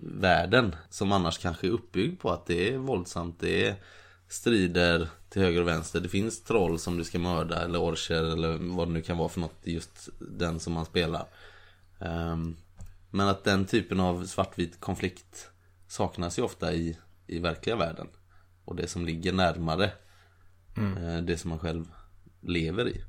världen som annars kanske är uppbyggd på att det är våldsamt, det är strider till höger och vänster. Det finns troll som du ska mörda eller orcher eller vad det nu kan vara för något just den som man spelar. Ehm, men att den typen av svartvit konflikt saknas ju ofta i, i verkliga världen. Och det som ligger närmare eh, det som man själv lever i.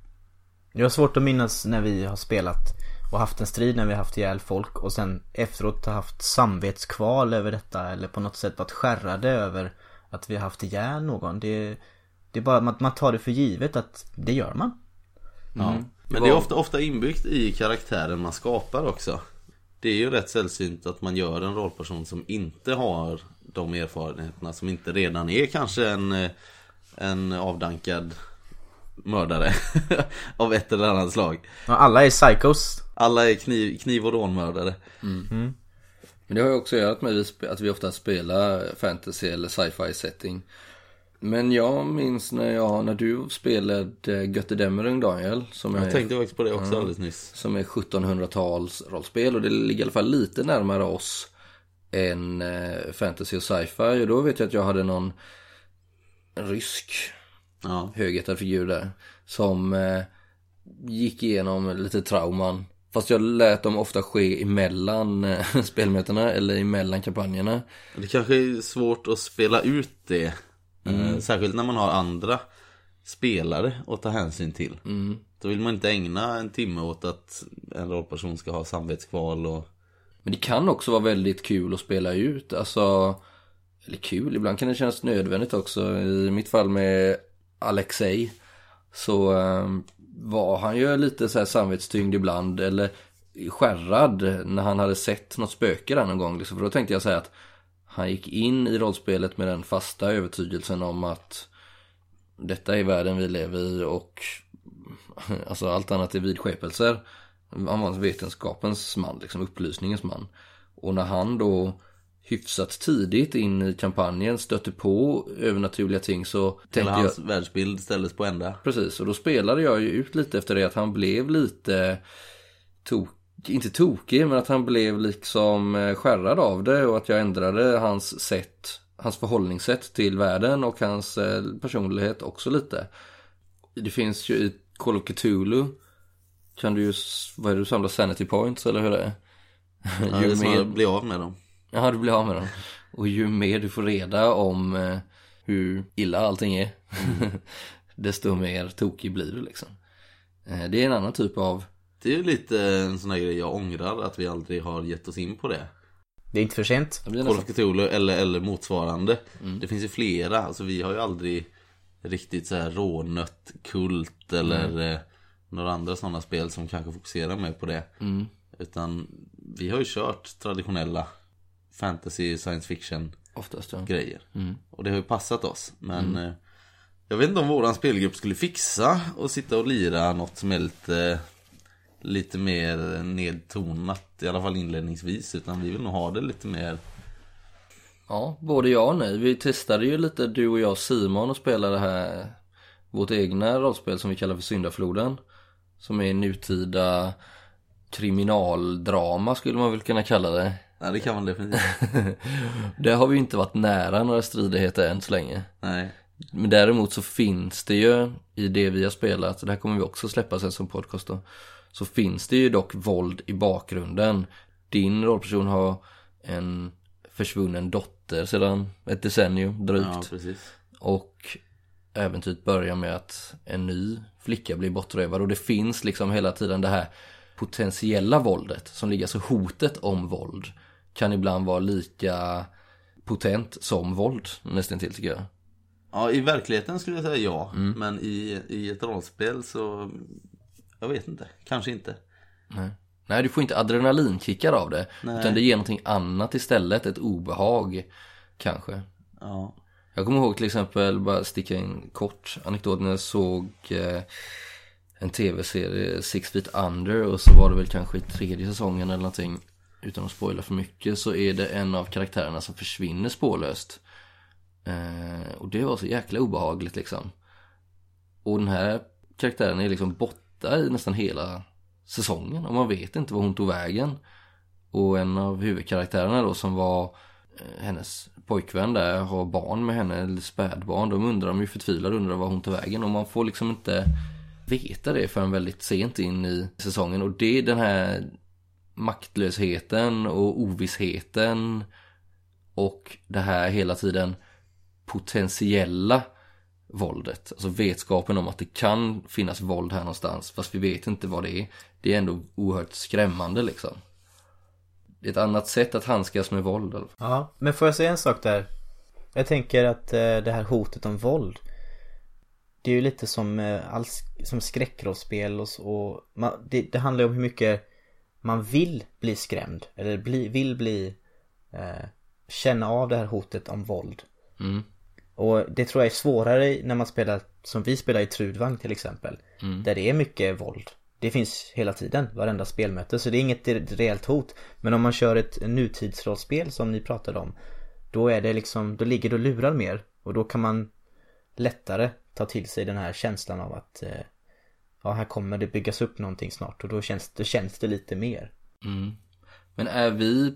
Jag har svårt att minnas när vi har spelat och haft en strid när vi har haft ihjäl folk och sen efteråt har haft samvetskval över detta eller på något sätt varit skärrade över att vi har haft ihjäl någon. Det, det är bara att man tar det för givet att det gör man. Ja. Men det är ofta, ofta inbyggt i karaktären man skapar också. Det är ju rätt sällsynt att man gör en rollperson som inte har de erfarenheterna. Som inte redan är kanske en, eh, en avdankad mördare av ett eller annat slag. Ja, Alla är psychos. Alla är kniv, kniv och rånmördare. Men det har ju också att göra med att vi ofta spelar fantasy eller sci-fi setting. Men jag minns när, jag, när du spelade Götterdämmerung Daniel. Som är, Jag tänkte faktiskt på det också alldeles nyss. som är 1700-tals rollspel och det ligger i alla fall lite närmare oss än eh, fantasy och sci-fi. Och då vet jag att jag hade någon rysk Ja. högättad figur där. Som eh, gick igenom lite trauman. Fast jag lät dem ofta ske emellan eh, spelmötena eller emellan kampanjerna. Det kanske är svårt att spela ut det. Eh, särskilt när man har andra spelare att ta hänsyn till. Då vill man inte ägna en timme åt att en rollperson ska ha samvetskval och men det kan också vara väldigt kul att spela ut. Alltså, eller kul, ibland kan det kännas nödvändigt också. I mitt fall med Alexei så eh, var han ju lite så här samvetstyngd ibland. Eller skärrad när han hade sett något spöke där någon gång. Liksom. För då tänkte jag säga att han gick in i rollspelet med den fasta övertygelsen om att detta är världen vi lever i och alltså allt annat är vidskepelser. Han var vetenskapens man, liksom upplysningens man. Och när han då hyfsat tidigt in i kampanjen stötte på övernaturliga ting så tänkte Hela jag... hans världsbild ställdes på ända. Precis, och då spelade jag ju ut lite efter det att han blev lite tok, inte tokig, men att han blev liksom eh, skärrad av det och att jag ändrade hans sätt hans förhållningssätt till världen och hans eh, personlighet också lite. Det finns ju i Call of Cthulhu kan du ju, vad är det du samlar sanity points eller hur det är? Ja, det är snarare bli av med dem. Ja, du blir av med dem. Och ju mer du får reda om eh, hur illa allting är, desto mer tokig blir du liksom. Eh, det är en annan typ av, Det är ju lite en sån här grej jag ångrar att vi aldrig har gett oss in på det. Det är inte för sent. Call eller, eller motsvarande. Det finns ju flera, alltså vi har ju aldrig riktigt så här rånött kult eller eh, några andra sådana spel som kanske fokuserar mer på det. Utan vi har ju kört traditionella fantasy, science fiction oftast ja. grejer. Och det har ju passat oss. Men eh, jag vet inte om våran spelgrupp skulle fixa och sitta och lira något som är lite, lite mer nedtonat. I alla fall inledningsvis. Utan vi vill nog ha det lite mer Ja, både ja och nej. Vi testade ju lite, du och jag Simon, och spelade här vårt egna rollspel som vi kallar för Syndafloden. Som är nutida kriminaldrama skulle man väl kunna kalla det. Nej det kan man definitivt Det har vi inte varit nära några stridigheter än så länge. Nej Men däremot så finns det ju i det vi har spelat, det här kommer vi också släppa sen som podcast då. Så finns det ju dock våld i bakgrunden. Din rollperson har en försvunnen dotter sedan ett decennium drygt. Ja precis Och äventyret börjar med att en ny flicka blir bortrövad och det finns liksom hela tiden det här potentiella våldet som ligger, alltså hotet om våld kan ibland vara lika potent som våld nästan till tycker jag. Ja i verkligheten skulle jag säga ja Men i, i ett rollspel så Jag vet inte, kanske inte Nej, du får inte adrenalinkickar av det. Nej. Utan det ger någonting annat istället, ett obehag kanske. Ja jag kommer ihåg till exempel, bara sticka in kort anekdot när jag såg eh, en tv-serie, Six Feet Under och så var det väl kanske i tredje säsongen eller någonting utan att spoila för mycket så är det en av karaktärerna som försvinner spårlöst. Eh, och det var så jäkla obehagligt liksom. Och den här karaktären är liksom borta i nästan hela säsongen och man vet inte var hon tog vägen. Och en av huvudkaraktärerna då som var eh, Eh, hennes pojkvän där har barn med henne, eller spädbarn. De undrar, de är ju förtvivlade undrar var hon tar vägen och man får liksom inte veta det förrän väldigt sent in i säsongen och det är den här maktlösheten och ovissheten och det här hela tiden potentiella våldet. Alltså vetskapen om att det kan finnas våld här någonstans fast vi vet inte vad det är. Det är ändå oerhört skrämmande liksom. Det är ett annat sätt att handskas med våld. Ja, men får jag säga en sak där? Jag tänker att eh, det här hotet om våld Det är ju lite som, eh, all, som skräckrollspel och, så- och man, det, det handlar ju om hur mycket man vill bli skrämd eller bli, vill bli eh, känna av det här hotet om våld. Mm. Och det tror jag är svårare när man spelar som vi spelar i Trudvang till exempel. Där det är mycket våld. Det finns hela tiden, varenda spelmöte. Så det är inget reellt hot. Men om man kör ett nutidsrollspel som ni pratade om. Då är det liksom, då ligger det och lurar mer. Och då kan man lättare ta till sig den här känslan av att eh, Ja, här kommer det byggas upp någonting snart och då känns, då känns det lite mer. Mm. Men är vi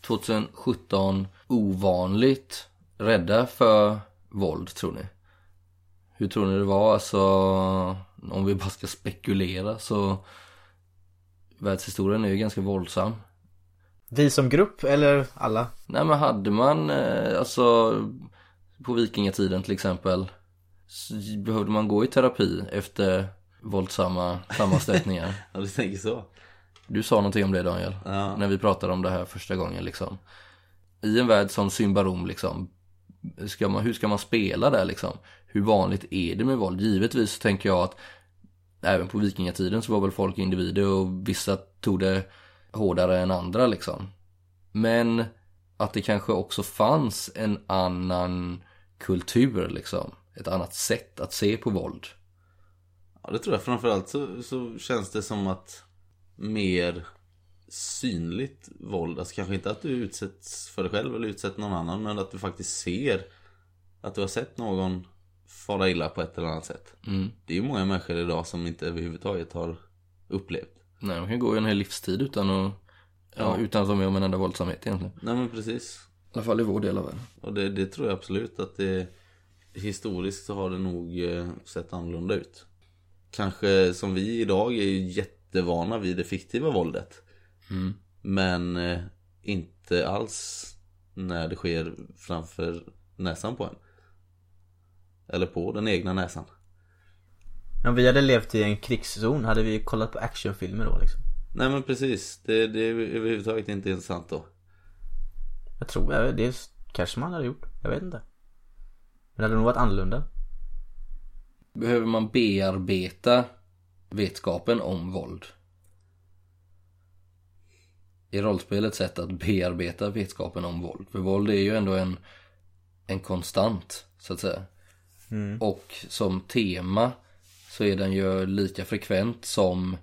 2017 ovanligt rädda för våld tror ni? Hur tror ni det var? Alltså, om vi bara ska spekulera så världshistorien är ju ganska våldsam. Vi som grupp eller alla? Nej men hade man, eh, alltså på vikingatiden till exempel så behövde man gå i terapi efter våldsamma sammanstötningar. Ja du tänker så Du sa någonting om det Daniel, Ja. när vi pratade om det här första gången liksom. I en värld som Symbarom liksom, ska man, hur ska man spela där liksom? Hur vanligt är det med våld? Givetvis tänker jag att även på vikingatiden så var väl folk individer och vissa tog det hårdare än andra liksom. Men att det kanske också fanns en annan kultur liksom. Ett annat sätt att se på våld. Ja det tror jag framförallt så, så känns det som att Mer synligt våld Alltså kanske inte att du utsätts för dig själv eller utsätter någon annan Men att du faktiskt ser Att du har sett någon fara illa på ett eller annat sätt. Mm. Det är ju många människor idag som inte överhuvudtaget har upplevt. Nej, de kan gå en hel livstid utan att, ja, utan att vara med om en enda våldsamhet egentligen. Nej men precis. Alla fall i vår del av världen. Och det, det tror jag absolut att det Historiskt så har det nog eh, sett annorlunda ut. Kanske som vi idag är ju jättevana vid det fiktiva våldet. Men eh, inte alls när det sker framför näsan på en Eller på den egna näsan Om vi hade levt i en krigszon hade vi kollat på actionfilmer då liksom. Nej men precis, det, det är överhuvudtaget inte intressant då Jag tror, jag, det kanske man hade gjort. Jag vet inte. Men det hade nog varit annorlunda. Behöver man bearbeta vetskapen om våld? Är rollspel ett sätt att bearbeta vetskapen om våld? För våld är ju ändå en, en konstant, så att säga. Mm. Och som tema så är den ju lika frekvent som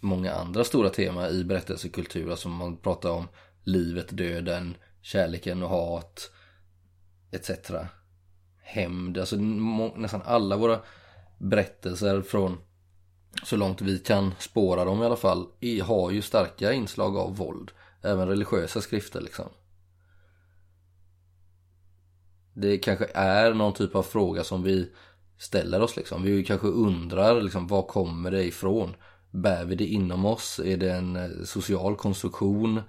många andra stora teman i berättelsekultur. Alltså man pratar om livet, döden, kärleken och hat, etc. Hämnd, alltså nästan alla våra berättelser från så långt vi kan spåra dem i alla fall har ju starka inslag av våld. Även religiösa skrifter liksom. Det kanske är någon typ av fråga som vi ställer oss liksom. Vi kanske undrar liksom var kommer det ifrån? Bär vi det inom oss? Är det en eh, social konstruktion?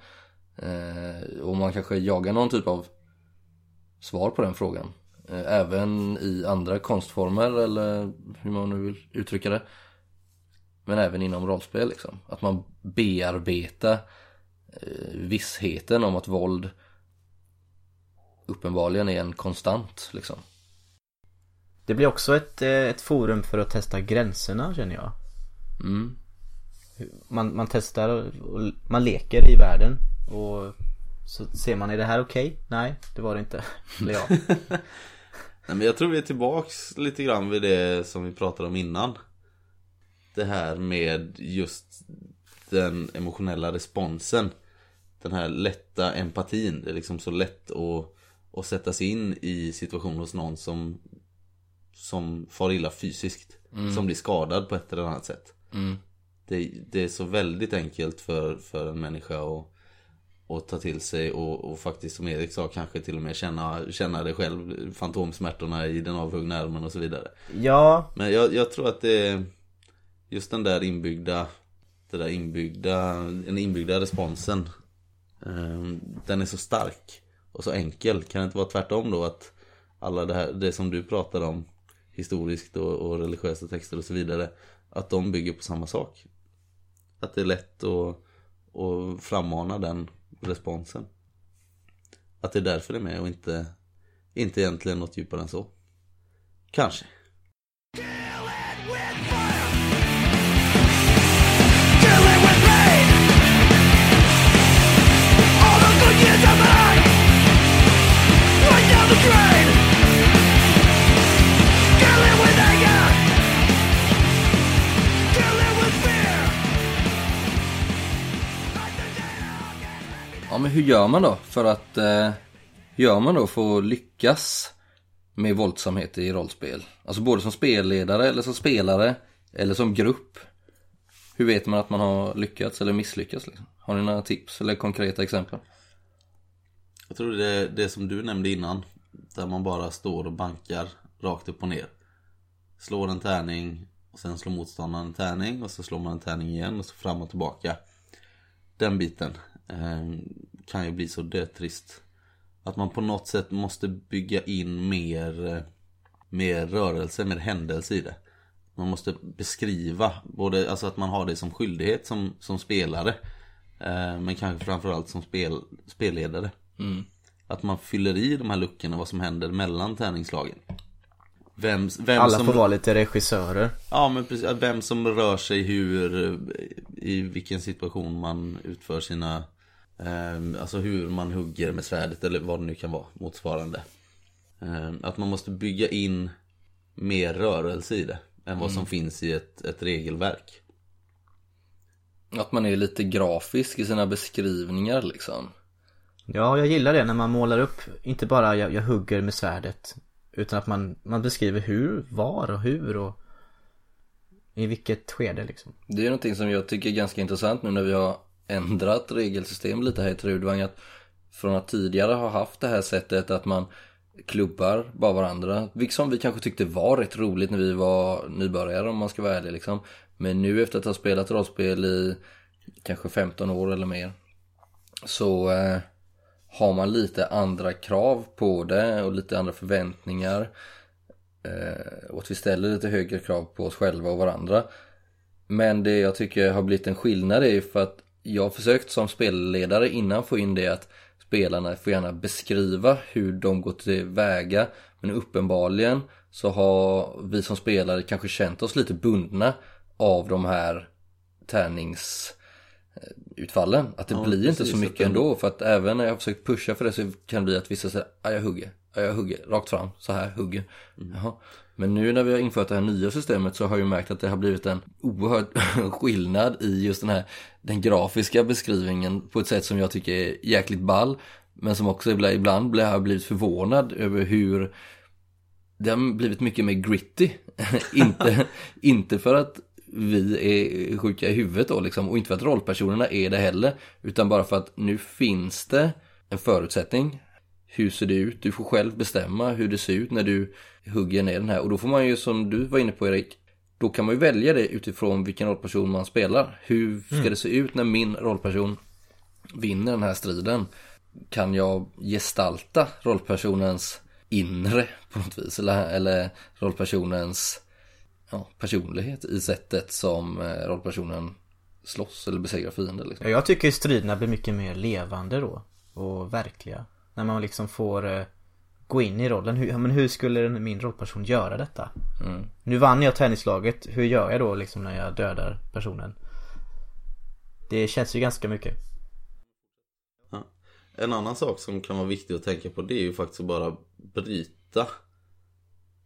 Eh, och man kanske jagar någon typ av svar på den frågan. Eh, även i andra konstformer eller hur man nu vill uttrycka det. Men även inom rollspel liksom. Att man bearbetar eh, vissheten om att våld uppenbarligen är en konstant liksom. Det blir också ett, eh, ett forum för att testa gränserna känner jag. Mm. Man, man testar och, man leker i världen. Och så ser man, är det här okej? Nej, det var det inte. Eller ja. Nej men jag tror vi är tillbaks lite grann vid det som vi pratade om innan Det här med just den emotionella responsen Den här lätta empatin Det är liksom så lätt att, att sätta sig in i situationen hos någon som Som far illa fysiskt. Som blir skadad på ett eller annat sätt. Det, det är så väldigt enkelt för, för en människa att och ta till sig och, och faktiskt som Erik sa kanske till och med känna, känna det själv Fantomsmärtorna i den avhuggna armen och så vidare. Ja, Men jag, jag tror att det är Just den där inbyggda Det där inbyggda Den inbyggda responsen eh, Den är så stark och så enkel Kan det inte vara tvärtom då att Alla det här, det som du pratar om Historiskt och, och religiösa texter och så vidare Att de bygger på samma sak? Att det är lätt att, att frammana den responsen? Att det är därför det är med och inte Inte egentligen något djupare än så? Kanske. Ja men hur gör man då för att eh, Hur gör man då för att lyckas Med våldsamhet i rollspel? Alltså både som spelledare eller som spelare Eller som grupp Hur vet man att man har lyckats eller misslyckats liksom? Har ni några tips eller konkreta exempel? Jag tror det är det som du nämnde innan där man bara står och bankar rakt upp och ner. Slår en tärning och sen slår motståndaren en tärning och så slår man en tärning igen och så fram och tillbaka. Den biten eh, kan ju bli så dötrist Att man på något sätt måste bygga in mer eh, Mer rörelse, mer händelse i det. Man måste beskriva både, alltså att man har det som skyldighet som, som spelare eh, Men kanske framförallt som spel, spelledare. Mm. Att man fyller i de här luckorna vad som händer mellan tärningslagen vem, vem alla som, får vara lite regissörer. Ja men precis, att vem som rör sig hur I vilken situation man utför sina eh, Alltså hur man hugger med svärdet eller vad det nu kan vara motsvarande. Eh, Att man måste bygga in Mer rörelse i det Än vad som finns i ett, ett regelverk. Att man är lite grafisk i sina beskrivningar liksom Ja, jag gillar det när man målar upp, inte bara jag, jag hugger med svärdet. Utan att man, man beskriver hur, var och hur och i vilket skede liksom. Det är någonting som jag tycker är ganska intressant nu när vi har ändrat regelsystem lite här i Trudvang att Från att tidigare ha haft det här sättet att man klubbar bara varandra. Vilket som vi kanske tyckte var rätt roligt när vi var nybörjare om man ska vara ärlig liksom. Men nu efter att ha spelat rollspel i kanske 15 år eller mer. Så eh, har man lite andra krav på det och lite andra förväntningar. Eh, och att vi ställer lite högre krav på oss själva och varandra. Men det jag tycker har blivit en skillnad är för att jag har försökt som spelledare innan få in det att spelarna får gärna beskriva hur de går tillväga. Men uppenbarligen så har vi som spelare kanske känt oss lite bundna av de här tärnings tärningsutfallen. Att det Ja, blir inte precis, så att mycket ändå. För att även när jag har försökt pusha för det så kan det bli att vissa säger att jag hugger, ja, jag hugger, rakt fram, så här, hugger. Jaha. Men nu när vi har infört det här nya systemet så har jag ju märkt att det har blivit en oerhörd skillnad i just den här den grafiska beskrivningen på ett sätt som jag tycker är jäkligt ball. Men som också ibland, blir- jag blivit förvånad över hur det har blivit mycket mer gritty. inte, inte för att vi är sjuka i huvudet då liksom och inte för att rollpersonerna är det heller. Utan bara för att nu finns det en förutsättning. Hur ser det ut? Du får själv bestämma hur det ser ut när du hugger ner den här. Och då får man ju som du var inne på Erik. Då kan man ju välja det utifrån vilken rollperson man spelar. Hur ska det se ut när min rollperson vinner den här striden? Kan jag gestalta rollpersonens inre på något vis? Eller, eller rollpersonens ja, personlighet i sättet som eh, rollpersonen slåss eller besegrar fiender liksom. Ja, Jag tycker striderna blir mycket mer levande då och verkliga. När man liksom får eh, gå in i rollen. Hur, men hur skulle den- min rollperson göra detta? Nu vann jag tennislaget. Hur gör jag då liksom när jag dödar personen? Det känns ju ganska mycket. Ja. En annan sak som kan vara viktig att tänka på det är ju faktiskt att bara bryta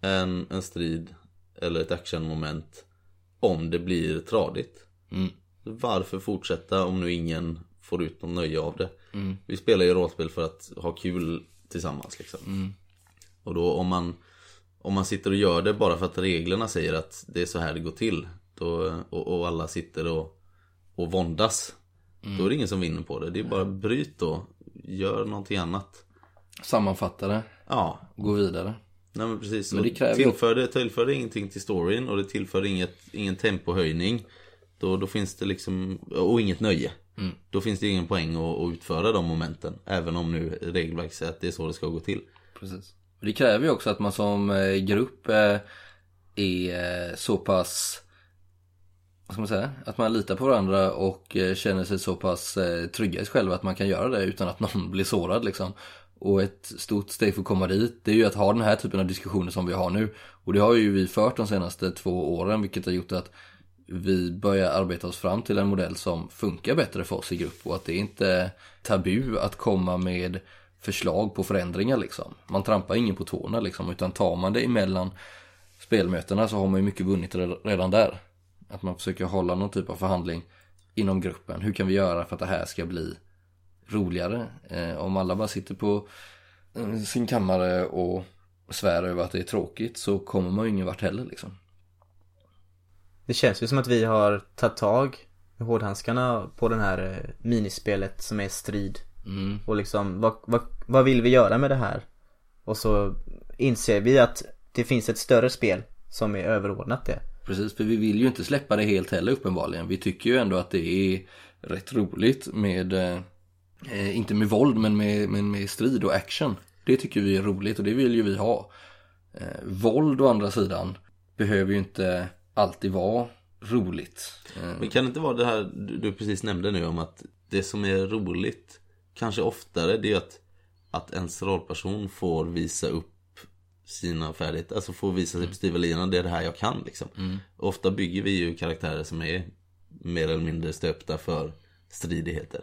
en, en strid eller ett actionmoment om det blir tradigt. Mm. Varför fortsätta om nu ingen får ut någon nöje av det? Mm. Vi spelar ju rollspel för att ha kul tillsammans liksom. Mm. Och då om man om man sitter och gör det bara för att reglerna säger att det är så här det går till då, och, och alla sitter och, och våndas Då är det ingen som vinner på det. Det är bara bryt då. Gör någonting annat. Sammanfatta det, Ja, gå vidare. Nej men precis. Men det kräver ju- tillför, det, tillför det ingenting till storyn och det tillför inget, ingen tempohöjning. Då, då finns det liksom, och inget nöje. Mm. Då finns det ingen poäng att, att utföra de momenten. Även om nu regelverket säger att det är så det ska gå till. Precis. Och Det kräver ju också att man som eh, grupp eh, är eh, så pass vad ska man säga? Att man litar på varandra och känner sig så pass trygga i sig själva att man kan göra det utan att någon blir sårad liksom. Och ett stort steg för att komma dit det är ju att ha den här typen av diskussioner som vi har nu. Och det har ju vi fört de senaste två åren vilket har gjort att vi börjar arbeta oss fram till en modell som funkar bättre för oss i grupp och att det inte är tabu att komma med förslag på förändringar liksom. Man trampar ingen på tårna liksom utan tar man det emellan spelmötena så har man ju mycket vunnit redan där. Att man försöker hålla någon typ av förhandling inom gruppen. Hur kan vi göra för att det här ska bli roligare? Eh, om alla bara sitter på eh, sin kammare och svär över att det är tråkigt så kommer man ju ingen vart heller liksom. Det känns ju som att vi har tagit tag med hårdhandskarna på den här eh, minispelet som är strid. Mm. Och liksom, vad, vad, vad vill vi göra med det här? Och så inser vi att det finns ett större spel som är överordnat det. Precis, för vi vill ju inte släppa det helt heller uppenbarligen. Vi tycker ju ändå att det är rätt roligt med, eh, inte med våld men med, men med strid och action. Det tycker vi är roligt och det vill ju vi ha. Eh, våld å andra sidan behöver ju inte alltid vara roligt. Eh, Men kan det inte vara det här du precis nämnde nu om att det som är roligt kanske oftare det är att, att ens rollperson får visa upp sina färdigheter, alltså får visa sig på styva linan, det är det här jag kan liksom. Ofta bygger vi ju karaktärer som är mer eller mindre stöpta för stridigheter.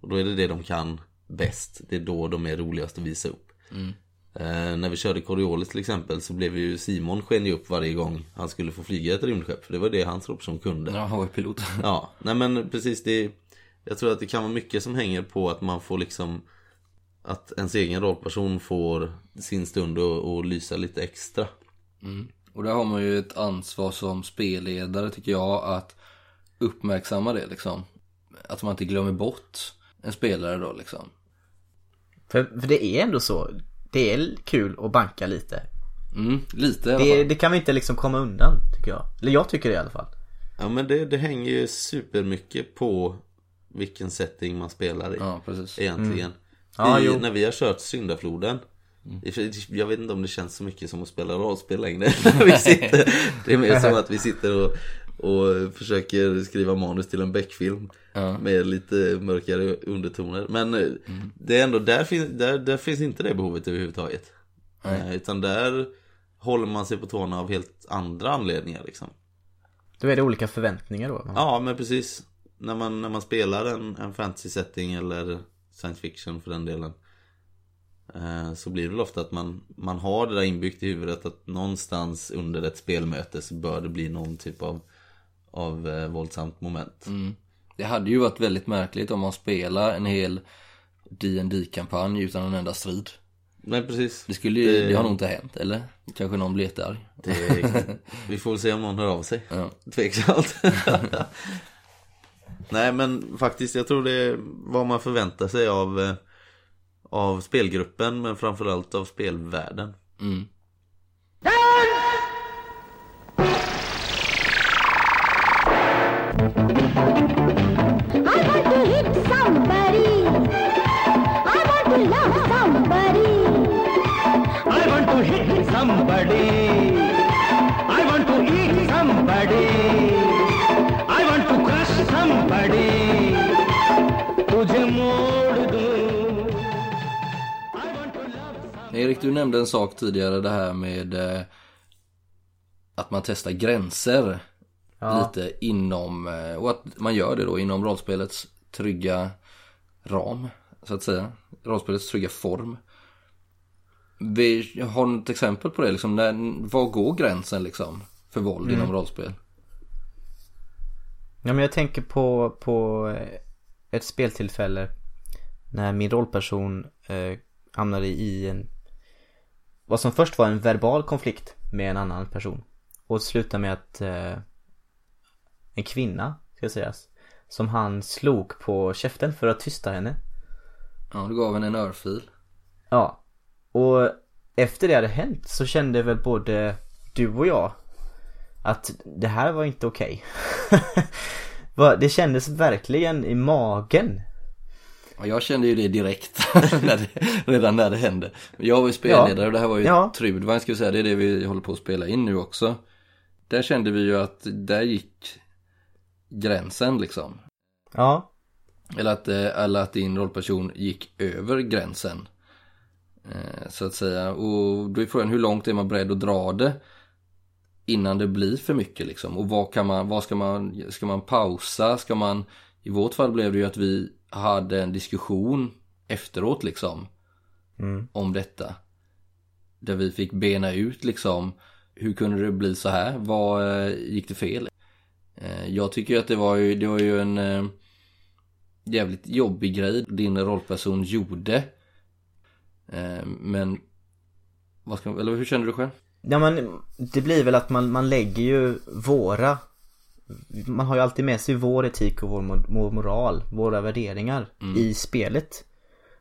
Och då är det det de kan bäst, det är då de är roligast att visa upp. Eh, när vi körde Coriolis till exempel så blev ju Simon sken upp varje gång han skulle få flyga ett rymdskepp. För det var det hans rollperson kunde. Ja, han var pilot. Ja, nej men precis det Jag tror att det kan vara mycket som hänger på att man får liksom Att ens egen rollperson får sin stund och, och lysa lite extra Och där har man ju ett ansvar som spelledare tycker jag att uppmärksamma det liksom. Att man inte glömmer bort en spelare då liksom. För, för det är ändå så. Det är kul att banka lite. Mm, lite i alla Det, fall. det kan vi inte liksom komma undan tycker jag. Eller jag tycker det i alla fall. Ja men det, det hänger ju supermycket på vilken setting man spelar i. Ja, precis. Egentligen. Ja, vi, jo. när vi har kört Syndafloden. Jag vet inte om det känns så mycket som att spela rollspel längre. vi sitter, det är mer som att vi sitter och, och försöker skriva manus till en Beck-film. Ja. Med lite mörkare undertoner. Men eh, det är ändå, där, finns, där, där finns inte det behovet överhuvudtaget. Eh, Utan där håller man sig på tårna av helt andra anledningar liksom. Då är det olika förväntningar då. Ja men precis När man, när man spelar en, en fantasy setting eller science fiction för den delen eh, Så blir det väl ofta att man, man har det där inbyggt i huvudet att någonstans under ett spelmöte så bör det bli någon typ av, av eh, våldsamt moment Det hade ju varit väldigt märkligt om man spelar en hel dd kampanj utan en enda strid. Men precis Det skulle ju, Det- det har nog inte hänt, eller? Kanske någon blir jättearg. det, Vi får väl se om någon hör av sig Ja. Tveksamt Nej men faktiskt jag tror det är vad man förväntar sig av eh, Av spelgruppen men framförallt av spelvärlden Mm. Erik, du nämnde en sak tidigare, det här med eh, att man testar gränser lite inom, eh, och att man gör det då inom rollspelets trygga ram, så att säga. Rollspelets trygga form. Vi har något exempel på det, liksom, när, var går gränsen liksom för våld inom rollspel? Ja men jag tänker på, på eh, ett speltillfälle när min rollperson eh, hamnade i en vad som först var en verbal konflikt med en annan person och slutade med att eh, en kvinna, ska sägas, som han slog på käften för att tysta henne. Ja, du gav henne en örfil. Ja. Och efter det hade hänt så kände väl både du och jag att det här var inte okej. Va- det kändes verkligen i magen. Ja, jag kände ju det direkt, när det, redan när det hände. Jag var ju spelledare och det här var ju Ja. Trudvang ska vi säga, det är det vi håller på att spela in nu också. Där kände vi ju att där gick gränsen liksom. Ja. Eller att, eh, eller att din rollperson gick över gränsen. Eh, Så att säga. Och då är frågan hur långt är man beredd att dra det innan det blir för mycket liksom. Och vad kan man, vad ska man, ska man pausa? Ska man, i vårt fall blev det ju att vi hade en diskussion efteråt liksom. Om detta. Där vi fick bena ut liksom, hur kunde det bli så här? Vad eh, gick det fel? Eh, Jag tycker att det var ju, det var ju en eh, jävligt jobbig grej din rollperson gjorde. Men, vad ska, eller hur känner du själv? Ja men det blir väl att man, man lägger ju våra Man har ju alltid med sig vår etik och vår, vår moral, våra värderingar i spelet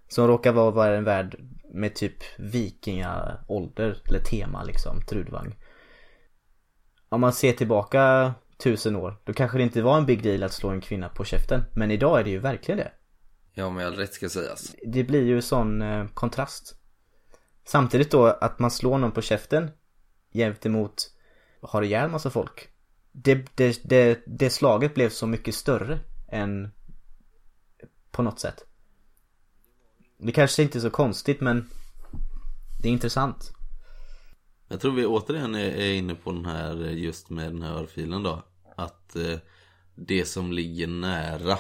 Som råkar vara vara en värld med typ vikingaålder eller tema liksom, Trudvang Om man ser tillbaka tusen år, då kanske det inte var en big deal att slå en kvinna på käften Men idag är det ju verkligen det Ja, med all rätt ska sägas. det blir ju sån eh, kontrast. Samtidigt då att man slår någon på käften jämt emot har ihjäl massa folk. Det, det, det, det slaget blev så mycket större än på något sätt. Det kanske inte är så konstigt men det är intressant. Jag tror vi återigen är, inne på den här just med den här örfilen då Att eh, det som ligger nära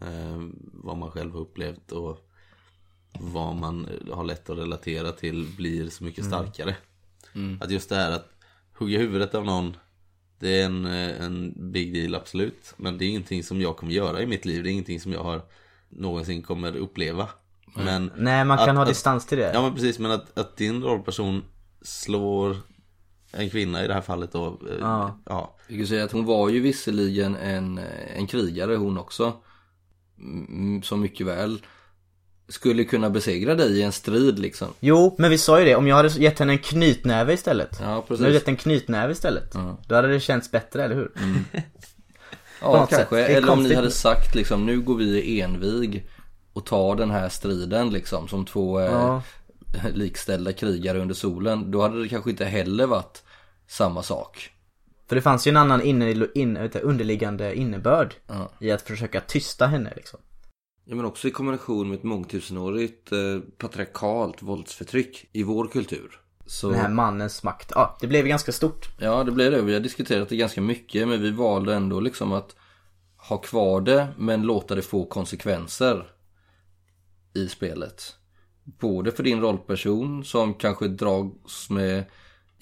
eh, Vad man själv har upplevt och Vad man har lätt att relatera till blir så mycket starkare Att just det här att hugga huvudet av någon Det är en, eh, en big deal absolut Men det är ingenting som jag kommer göra i mitt liv Det är ingenting som jag har någonsin kommer uppleva Men Nej man kan Att- ha att- distans till det. Ja men precis, men att, att din rollperson slår en kvinna i det här fallet då. eh, Ja. ja. Vi kan säga att hon var ju visserligen en, en krigare hon också. Mm, Som mycket väl skulle kunna besegra dig i en strid liksom. Jo, men vi sa ju det, om jag hade gett henne en knytnäve istället. Ja, precis. hade jag gett en knytnäve istället. Då hade det känts bättre, eller hur? Ja, något kanske. Eller om ni hade sagt liksom, nu går vi envig och tar den här striden liksom som två eh, Ja. likställda krigare under solen. Då hade det kanske inte heller varit samma sak. För det fanns ju en annan inne, in, underliggande innebörd Ja. i att försöka tysta henne liksom. Ja, men också i kombination med ett mångtusenårigt eh, patriarkalt våldsförtryck i vår kultur. Så, Den här mannens makt. Ja, det blev ganska stort. Ja, det blev det. Vi har diskuterat det ganska mycket, men vi valde ändå liksom att ha kvar det, men låta det få konsekvenser i spelet. Både för din rollperson som kanske dras med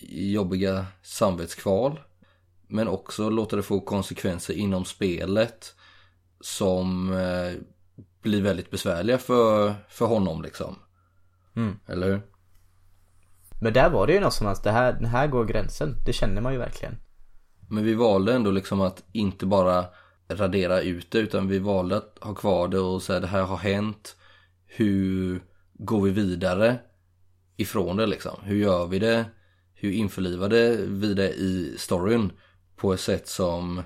jobbiga samvetskval, men också låta det få konsekvenser inom spelet som eh, blir väldigt besvärliga för, för honom liksom. Mm. Eller hur? Men där var det ju någonstans, det här, det här går gränsen. Det känner man ju verkligen. Men vi valde ändå liksom att inte bara radera ut det utan vi valde att ha kvar det och säga det här har hänt. Hur går vi vidare ifrån det liksom? Hur gör vi det? Hur införlivade vi det i storyn på ett sätt som,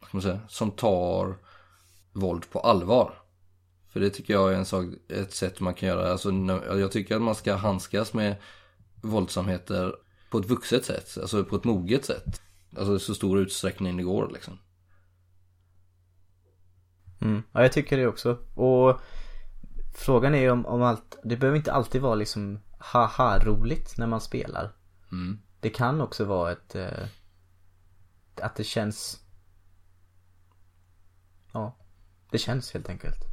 vad ska man säga, som tar våld på allvar? För det tycker jag är en sak, ett sätt man kan göra. Alltså, jag tycker att man ska handskas med våldsamheter på ett vuxet sätt, alltså på ett moget sätt. Alltså i så stor utsträckning det går liksom. Mm. Ja, jag tycker det också. Och frågan är ju om, om allt, det behöver inte alltid vara liksom haha roligt när man spelar. Mm. Det kan också vara ett, eh, att det känns, ja, det känns helt enkelt.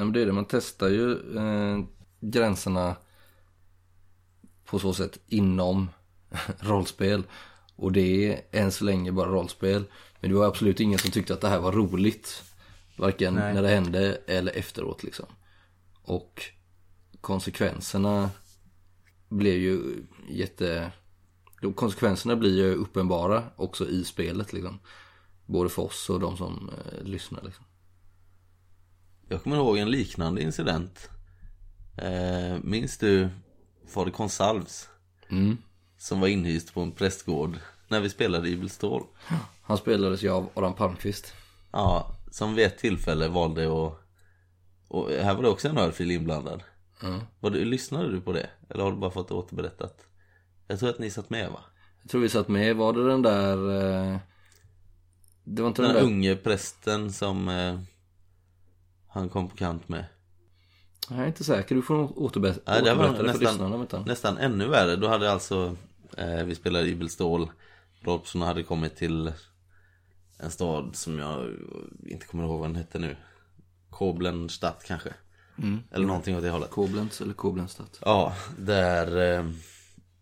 Nej men det är det, man testar ju eh, gränserna på så sätt inom rollspel. Och det är än så länge bara rollspel. Men det var absolut ingen som tyckte att det här var roligt. Varken Nej. när det hände eller efteråt liksom. Och konsekvenserna blev ju jätte... Konsekvenserna blir ju uppenbara också i spelet liksom. Både för oss och de som eh, lyssnar liksom. Jag kommer ihåg en liknande incident eh, Minns du Fader Consalves? Mm. Som var inhyst på en prästgård När vi spelade i Stål Han spelades ju av Adam Palmqvist. Ja, som vid ett tillfälle valde att Och här var det också en örfil inblandad Mm. var du, Lyssnade du på det? Eller har du bara fått det återberättat? Jag tror att ni satt med va? Jag tror vi satt med, var det den där... Eh... Det var inte Den den, där... unge prästen som eh, Han kom på kant med. Jag är inte säker, du får nog återbe- Nej, det var återberätta det för lyssnarna. nästan, ännu värre. Då hade alltså eh, Vi spelade Ibelstål Rolfsson hade kommit till En stad som jag inte kommer ihåg vad den hette nu. Koblenstadt kanske. Eller någonting åt det hållet. Koblenz eller Koblenstadt. Ja, där eh,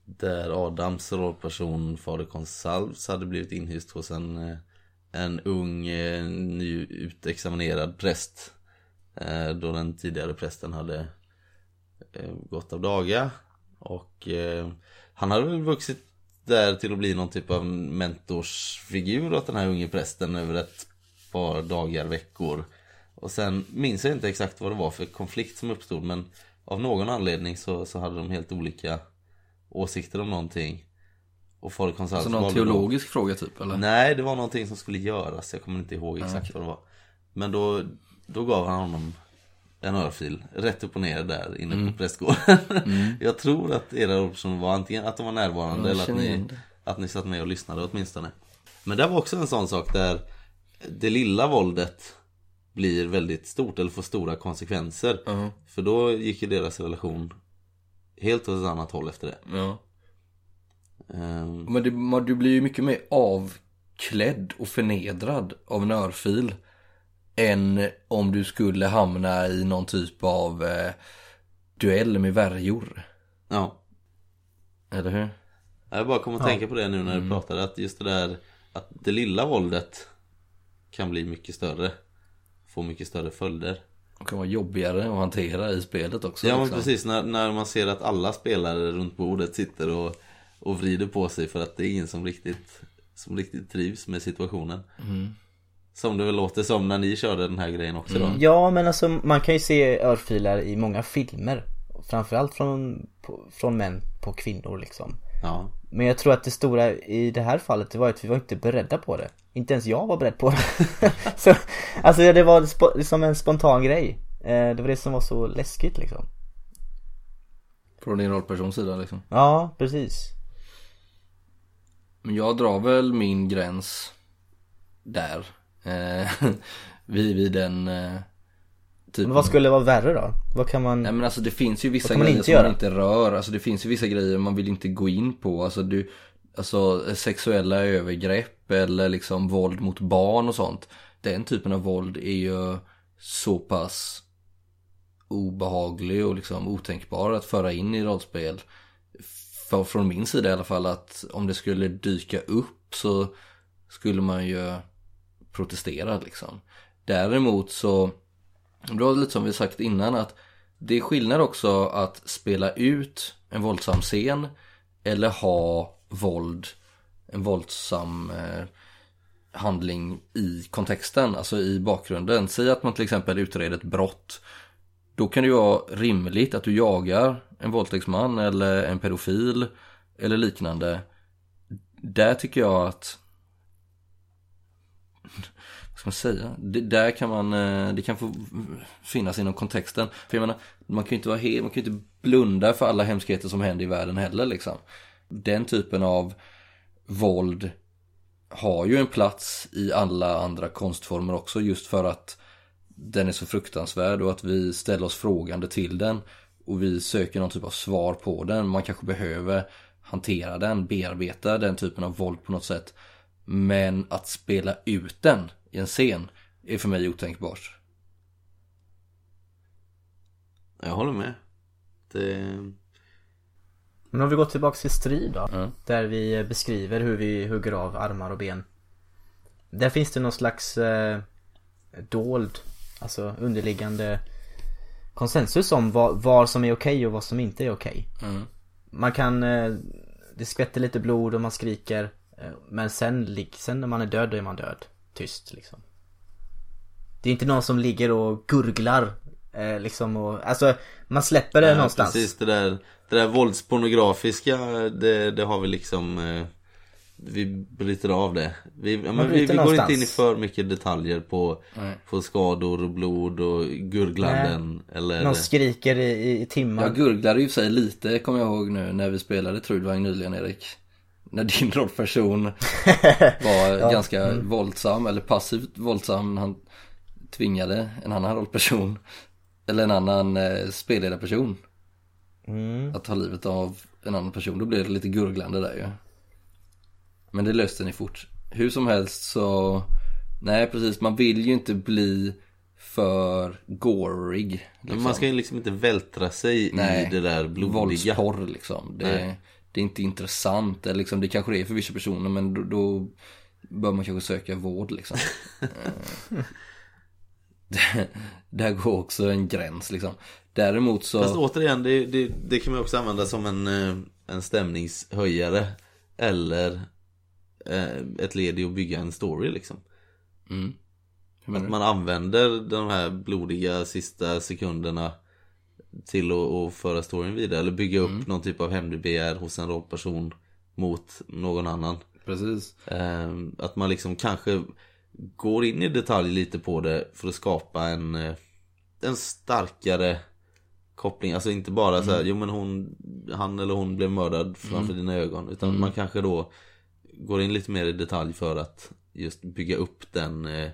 Där Adams rollperson Fader Consalves hade blivit inhyst hos en eh, En ung eh, nyutexaminerad präst Då den tidigare prästen hade eh, Gått av daga Och eh, Han hade väl vuxit där till att bli någon typ av mentorsfigur åt den här unge prästen över ett par dagar, veckor och sen minns jag inte exakt vad det var för konflikt som uppstod men av någon anledning så, så hade de helt olika åsikter om någonting. Och Fader Consalves Alltså någon valde då- teologisk fråga typ eller? Nej, det var någonting som skulle göras. Jag kommer inte ihåg exakt vad det var. Men då, då gav han honom en örfil rätt upp och ner där inne Mm. på prästgården. Jag tror att era rollpersoner var antingen att de var närvarande eller att ni, att ni satt med och lyssnade åtminstone. Men det var också en sån sak där det lilla våldet blir väldigt stort eller får stora konsekvenser. Ja. För då gick ju deras relation helt åt ett annat håll efter det. Ja. Ehm, Men man, du blir ju mycket mer avklädd och förnedrad av en örfil. Än om du skulle hamna i någon typ av eh, duell med värjor. ja. Eller hur? Jag bara kom att tänka på det nu när du pratade att just det där att det lilla våldet kan bli mycket större. Få mycket större följder. Det kan vara jobbigare att hantera i spelet också. Ja men liksom. precis, när, när man ser att alla spelare runt bordet sitter och, och vrider på sig för att det är ingen som riktigt, som riktigt trivs med situationen. Som det väl låter som när ni körde den här grejen också då. Ja men alltså man kan ju se örfilar i många filmer Framförallt från, på, från män på kvinnor liksom Ja. Men jag tror att det stora i det här fallet det var att vi var inte beredda på det Inte ens jag var beredd på det så, Alltså det var spo- som en spontan grej eh, Det var det som var så läskigt liksom Från din rollpersons sida liksom. Ja, precis Men jag drar väl min gräns där. Eh, vid, vid den eh, typen. Men vad skulle vara värre då? Vad kan man... Nej men alltså det finns ju vissa grejer som göra? man inte rör. Alltså det finns ju vissa grejer man vill inte gå in på. Alltså du, alltså sexuella övergrepp eller liksom våld mot barn och sånt. Den typen av våld är ju så pass obehaglig och liksom otänkbar att föra in i rollspel. För, från min sida i alla fall att om det skulle dyka upp så skulle man ju protesterar liksom. Däremot så, det var lite som vi sagt innan att det är skillnad också att spela ut en våldsam scen eller ha våld, en våldsam eh, handling i kontexten, alltså i bakgrunden. Säg att man till exempel utreder ett brott. Då kan det ju vara rimligt att du jagar en våldtäktsman eller en pedofil eller liknande. Där tycker jag att man säga? Det, där kan man, eh, det kan få finnas inom kontexten. För jag menar, man kan ju inte vara helt, man kan ju inte blunda för alla hemskheter som händer i världen heller liksom. Den typen av våld har ju en plats i alla andra konstformer också just för att den är så fruktansvärd och att vi ställer oss frågande till den och vi söker någon typ av svar på den. Man kanske behöver hantera den, bearbeta den typen av våld på något sätt. Men att spela ut den i en scen är för mig otänkbart. Jag håller med. Det... Men om vi går tillbaka till strid då. Ja. Där vi beskriver hur vi hugger av armar och ben. Där finns det någon slags eh, dold, alltså underliggande konsensus om vad, vad som är okej och vad som inte är okej. Mm. Man kan, eh, det skvätter lite blod och man skriker. eh, Men sen, sen när man är död då är man död. Tyst liksom. Det är inte någon som ligger och gurglar. Eh, liksom och, alltså man släpper det Ja, någonstans. Precis, det där, det där våldspornografiska, det, det har vi liksom eh, Vi bryter av det Vi, ja, men vi, vi går inte in i för mycket detaljer på, på skador och blod och gurglanden eller Någon skriker i, i timmar. Jag gurglade ju sig lite, kommer jag ihåg nu, när vi spelade Trudvang nyligen Erik. När din rollperson var ganska våldsam, eller passivt våldsam. Han tvingade en annan rollperson, eller en annan eh, spelledarperson, att ta livet av en annan person. Då blev det lite gurglande där ju. Men det löste ni fort. Hur som helst så, nej precis, man vill ju inte bli för gorig. Men Man ska ju liksom inte vältra sig Nej, i det där blodiga Våldsporr liksom. Det, Nej. Det är inte intressant. Eller liksom, det kanske det är för vissa personer men då, då bör man kanske söka vård liksom. Eh, det, där går också en gräns liksom. Däremot så... Fast återigen, det, det, det kan man också använda som en, eh, en stämningshöjare Eller eh, ett led i att bygga en story liksom Mm. Att man använder de här blodiga sista sekunderna Till att, föra storyn vidare Eller bygga upp någon typ av hämndbegär hos en rollperson Mot någon annan. Precis. eh, Att man liksom kanske Går in i detalj lite på det För att skapa en eh, En starkare Koppling, alltså inte bara så här, jo men hon Han eller hon blev mördad framför dina ögon Utan man kanske då Går in lite mer i detalj för att Just bygga upp den eh,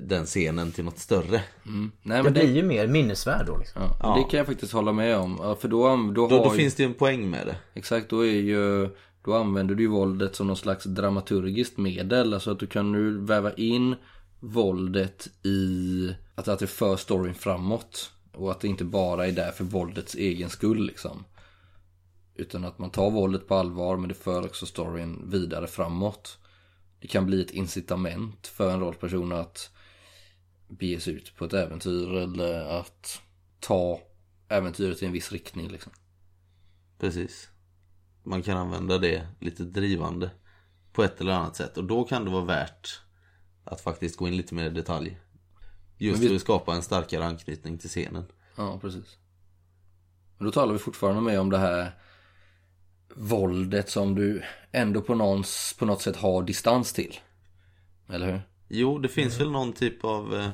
Den scenen till något större Mm. Nej, Det men blir ju mer minnesvärd då liksom. Ja, Ja. Det kan jag faktiskt hålla med om. För då, då, Då, har då ju... finns det ju en poäng med det Exakt, då är ju Då använder du ju våldet som någon slags dramaturgiskt medel Alltså att du kan nu väva in Våldet i Att, att det för storyn framåt Och att det inte bara är där för våldets egen skull liksom Utan att man tar våldet på allvar men det för också storyn vidare framåt Det kan bli ett incitament för en rollperson att Bege sig ut på ett äventyr eller att Ta äventyret i en viss riktning liksom Precis Man kan använda det lite drivande På ett eller annat sätt och då kan det vara värt att faktiskt gå in lite mer i detalj. Just vi- för att skapa en starkare anknytning till scenen. Ja, precis. Men då talar vi fortfarande med om det här våldet som du ändå på, någons, på något sätt har distans till. Eller hur? Jo, det finns väl någon typ av, eh,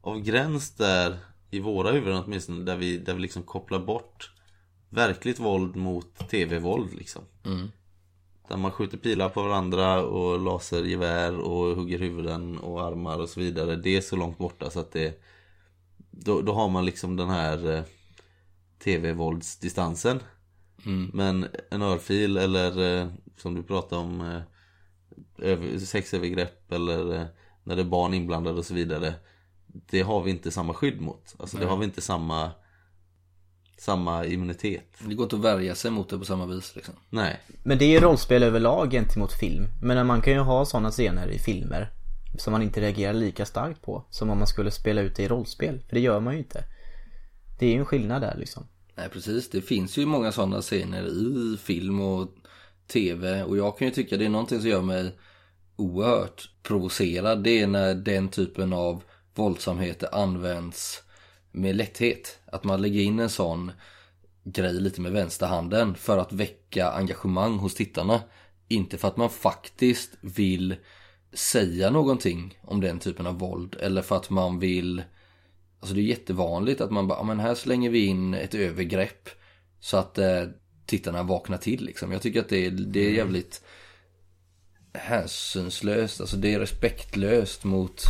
av gräns där i våra huvuden åtminstone där vi, där vi liksom kopplar bort verkligt våld mot tv-våld liksom. Mm. Där man skjuter pilar på varandra och lasergevär och hugger huvuden och armar och så vidare. Det är så långt borta så att det Då, då har man liksom den här eh, tv-våldsdistansen. Mm. Men en örfil eller eh, som du pratade om eh, över, sexövergrepp eller eh, när det är barn inblandade och så vidare. Det har vi inte samma skydd mot. Alltså det Nej. har vi inte samma samma immunitet. Det går inte att värja sig mot det på samma vis liksom. Nej. Men det är ju rollspel överlag gentemot film. Men man kan ju ha sådana scener i filmer som man inte reagerar lika starkt på som om man skulle spela ut det i rollspel. För det gör man ju inte. Det är ju en skillnad där liksom. Nej precis, det finns ju många sådana scener i film och tv och jag kan ju tycka det är någonting som gör mig oerhört provocerad. Det är när den typen av våldsamheter används med lätthet. Att man lägger in en sån grej lite med vänsterhanden för att väcka engagemang hos tittarna. Inte för att man faktiskt vill säga någonting om den typen av våld eller för att man vill Alltså det är jättevanligt att man bara, "Ja, men här slänger vi in ett övergrepp så att eh, tittarna vaknar till liksom. Jag tycker att det är, det är jävligt hänsynslöst, alltså det är respektlöst mot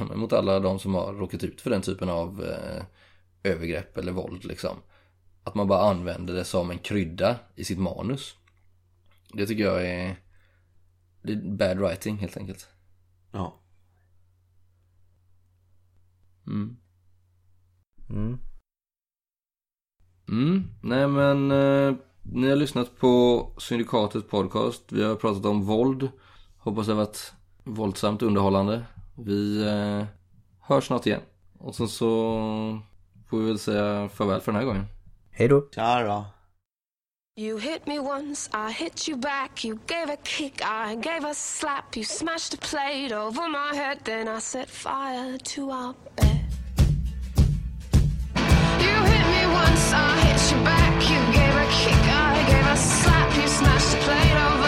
mot alla de som har råkat ut för den typen av eh, övergrepp eller våld liksom. Att man bara använder det som en krydda i sitt manus. Det tycker jag är, det är bad writing helt enkelt. Ja. Mm. Mm. Mm, nej men eh, ni har lyssnat på Syndikatets podcast. Vi har pratat om våld. Hoppas det har varit våldsamt underhållande. Vi eh, hörs snart igen. Och sen så får vi väl säga farväl för den här gången. Hej då. Tja då. You hit me once, I hit you back. You gave a kick, I gave a slap. You smashed a plate over my head, then I set fire to our bed. You hit me once, I hit you back. You gave a kick, I gave a slap. You smashed a plate over.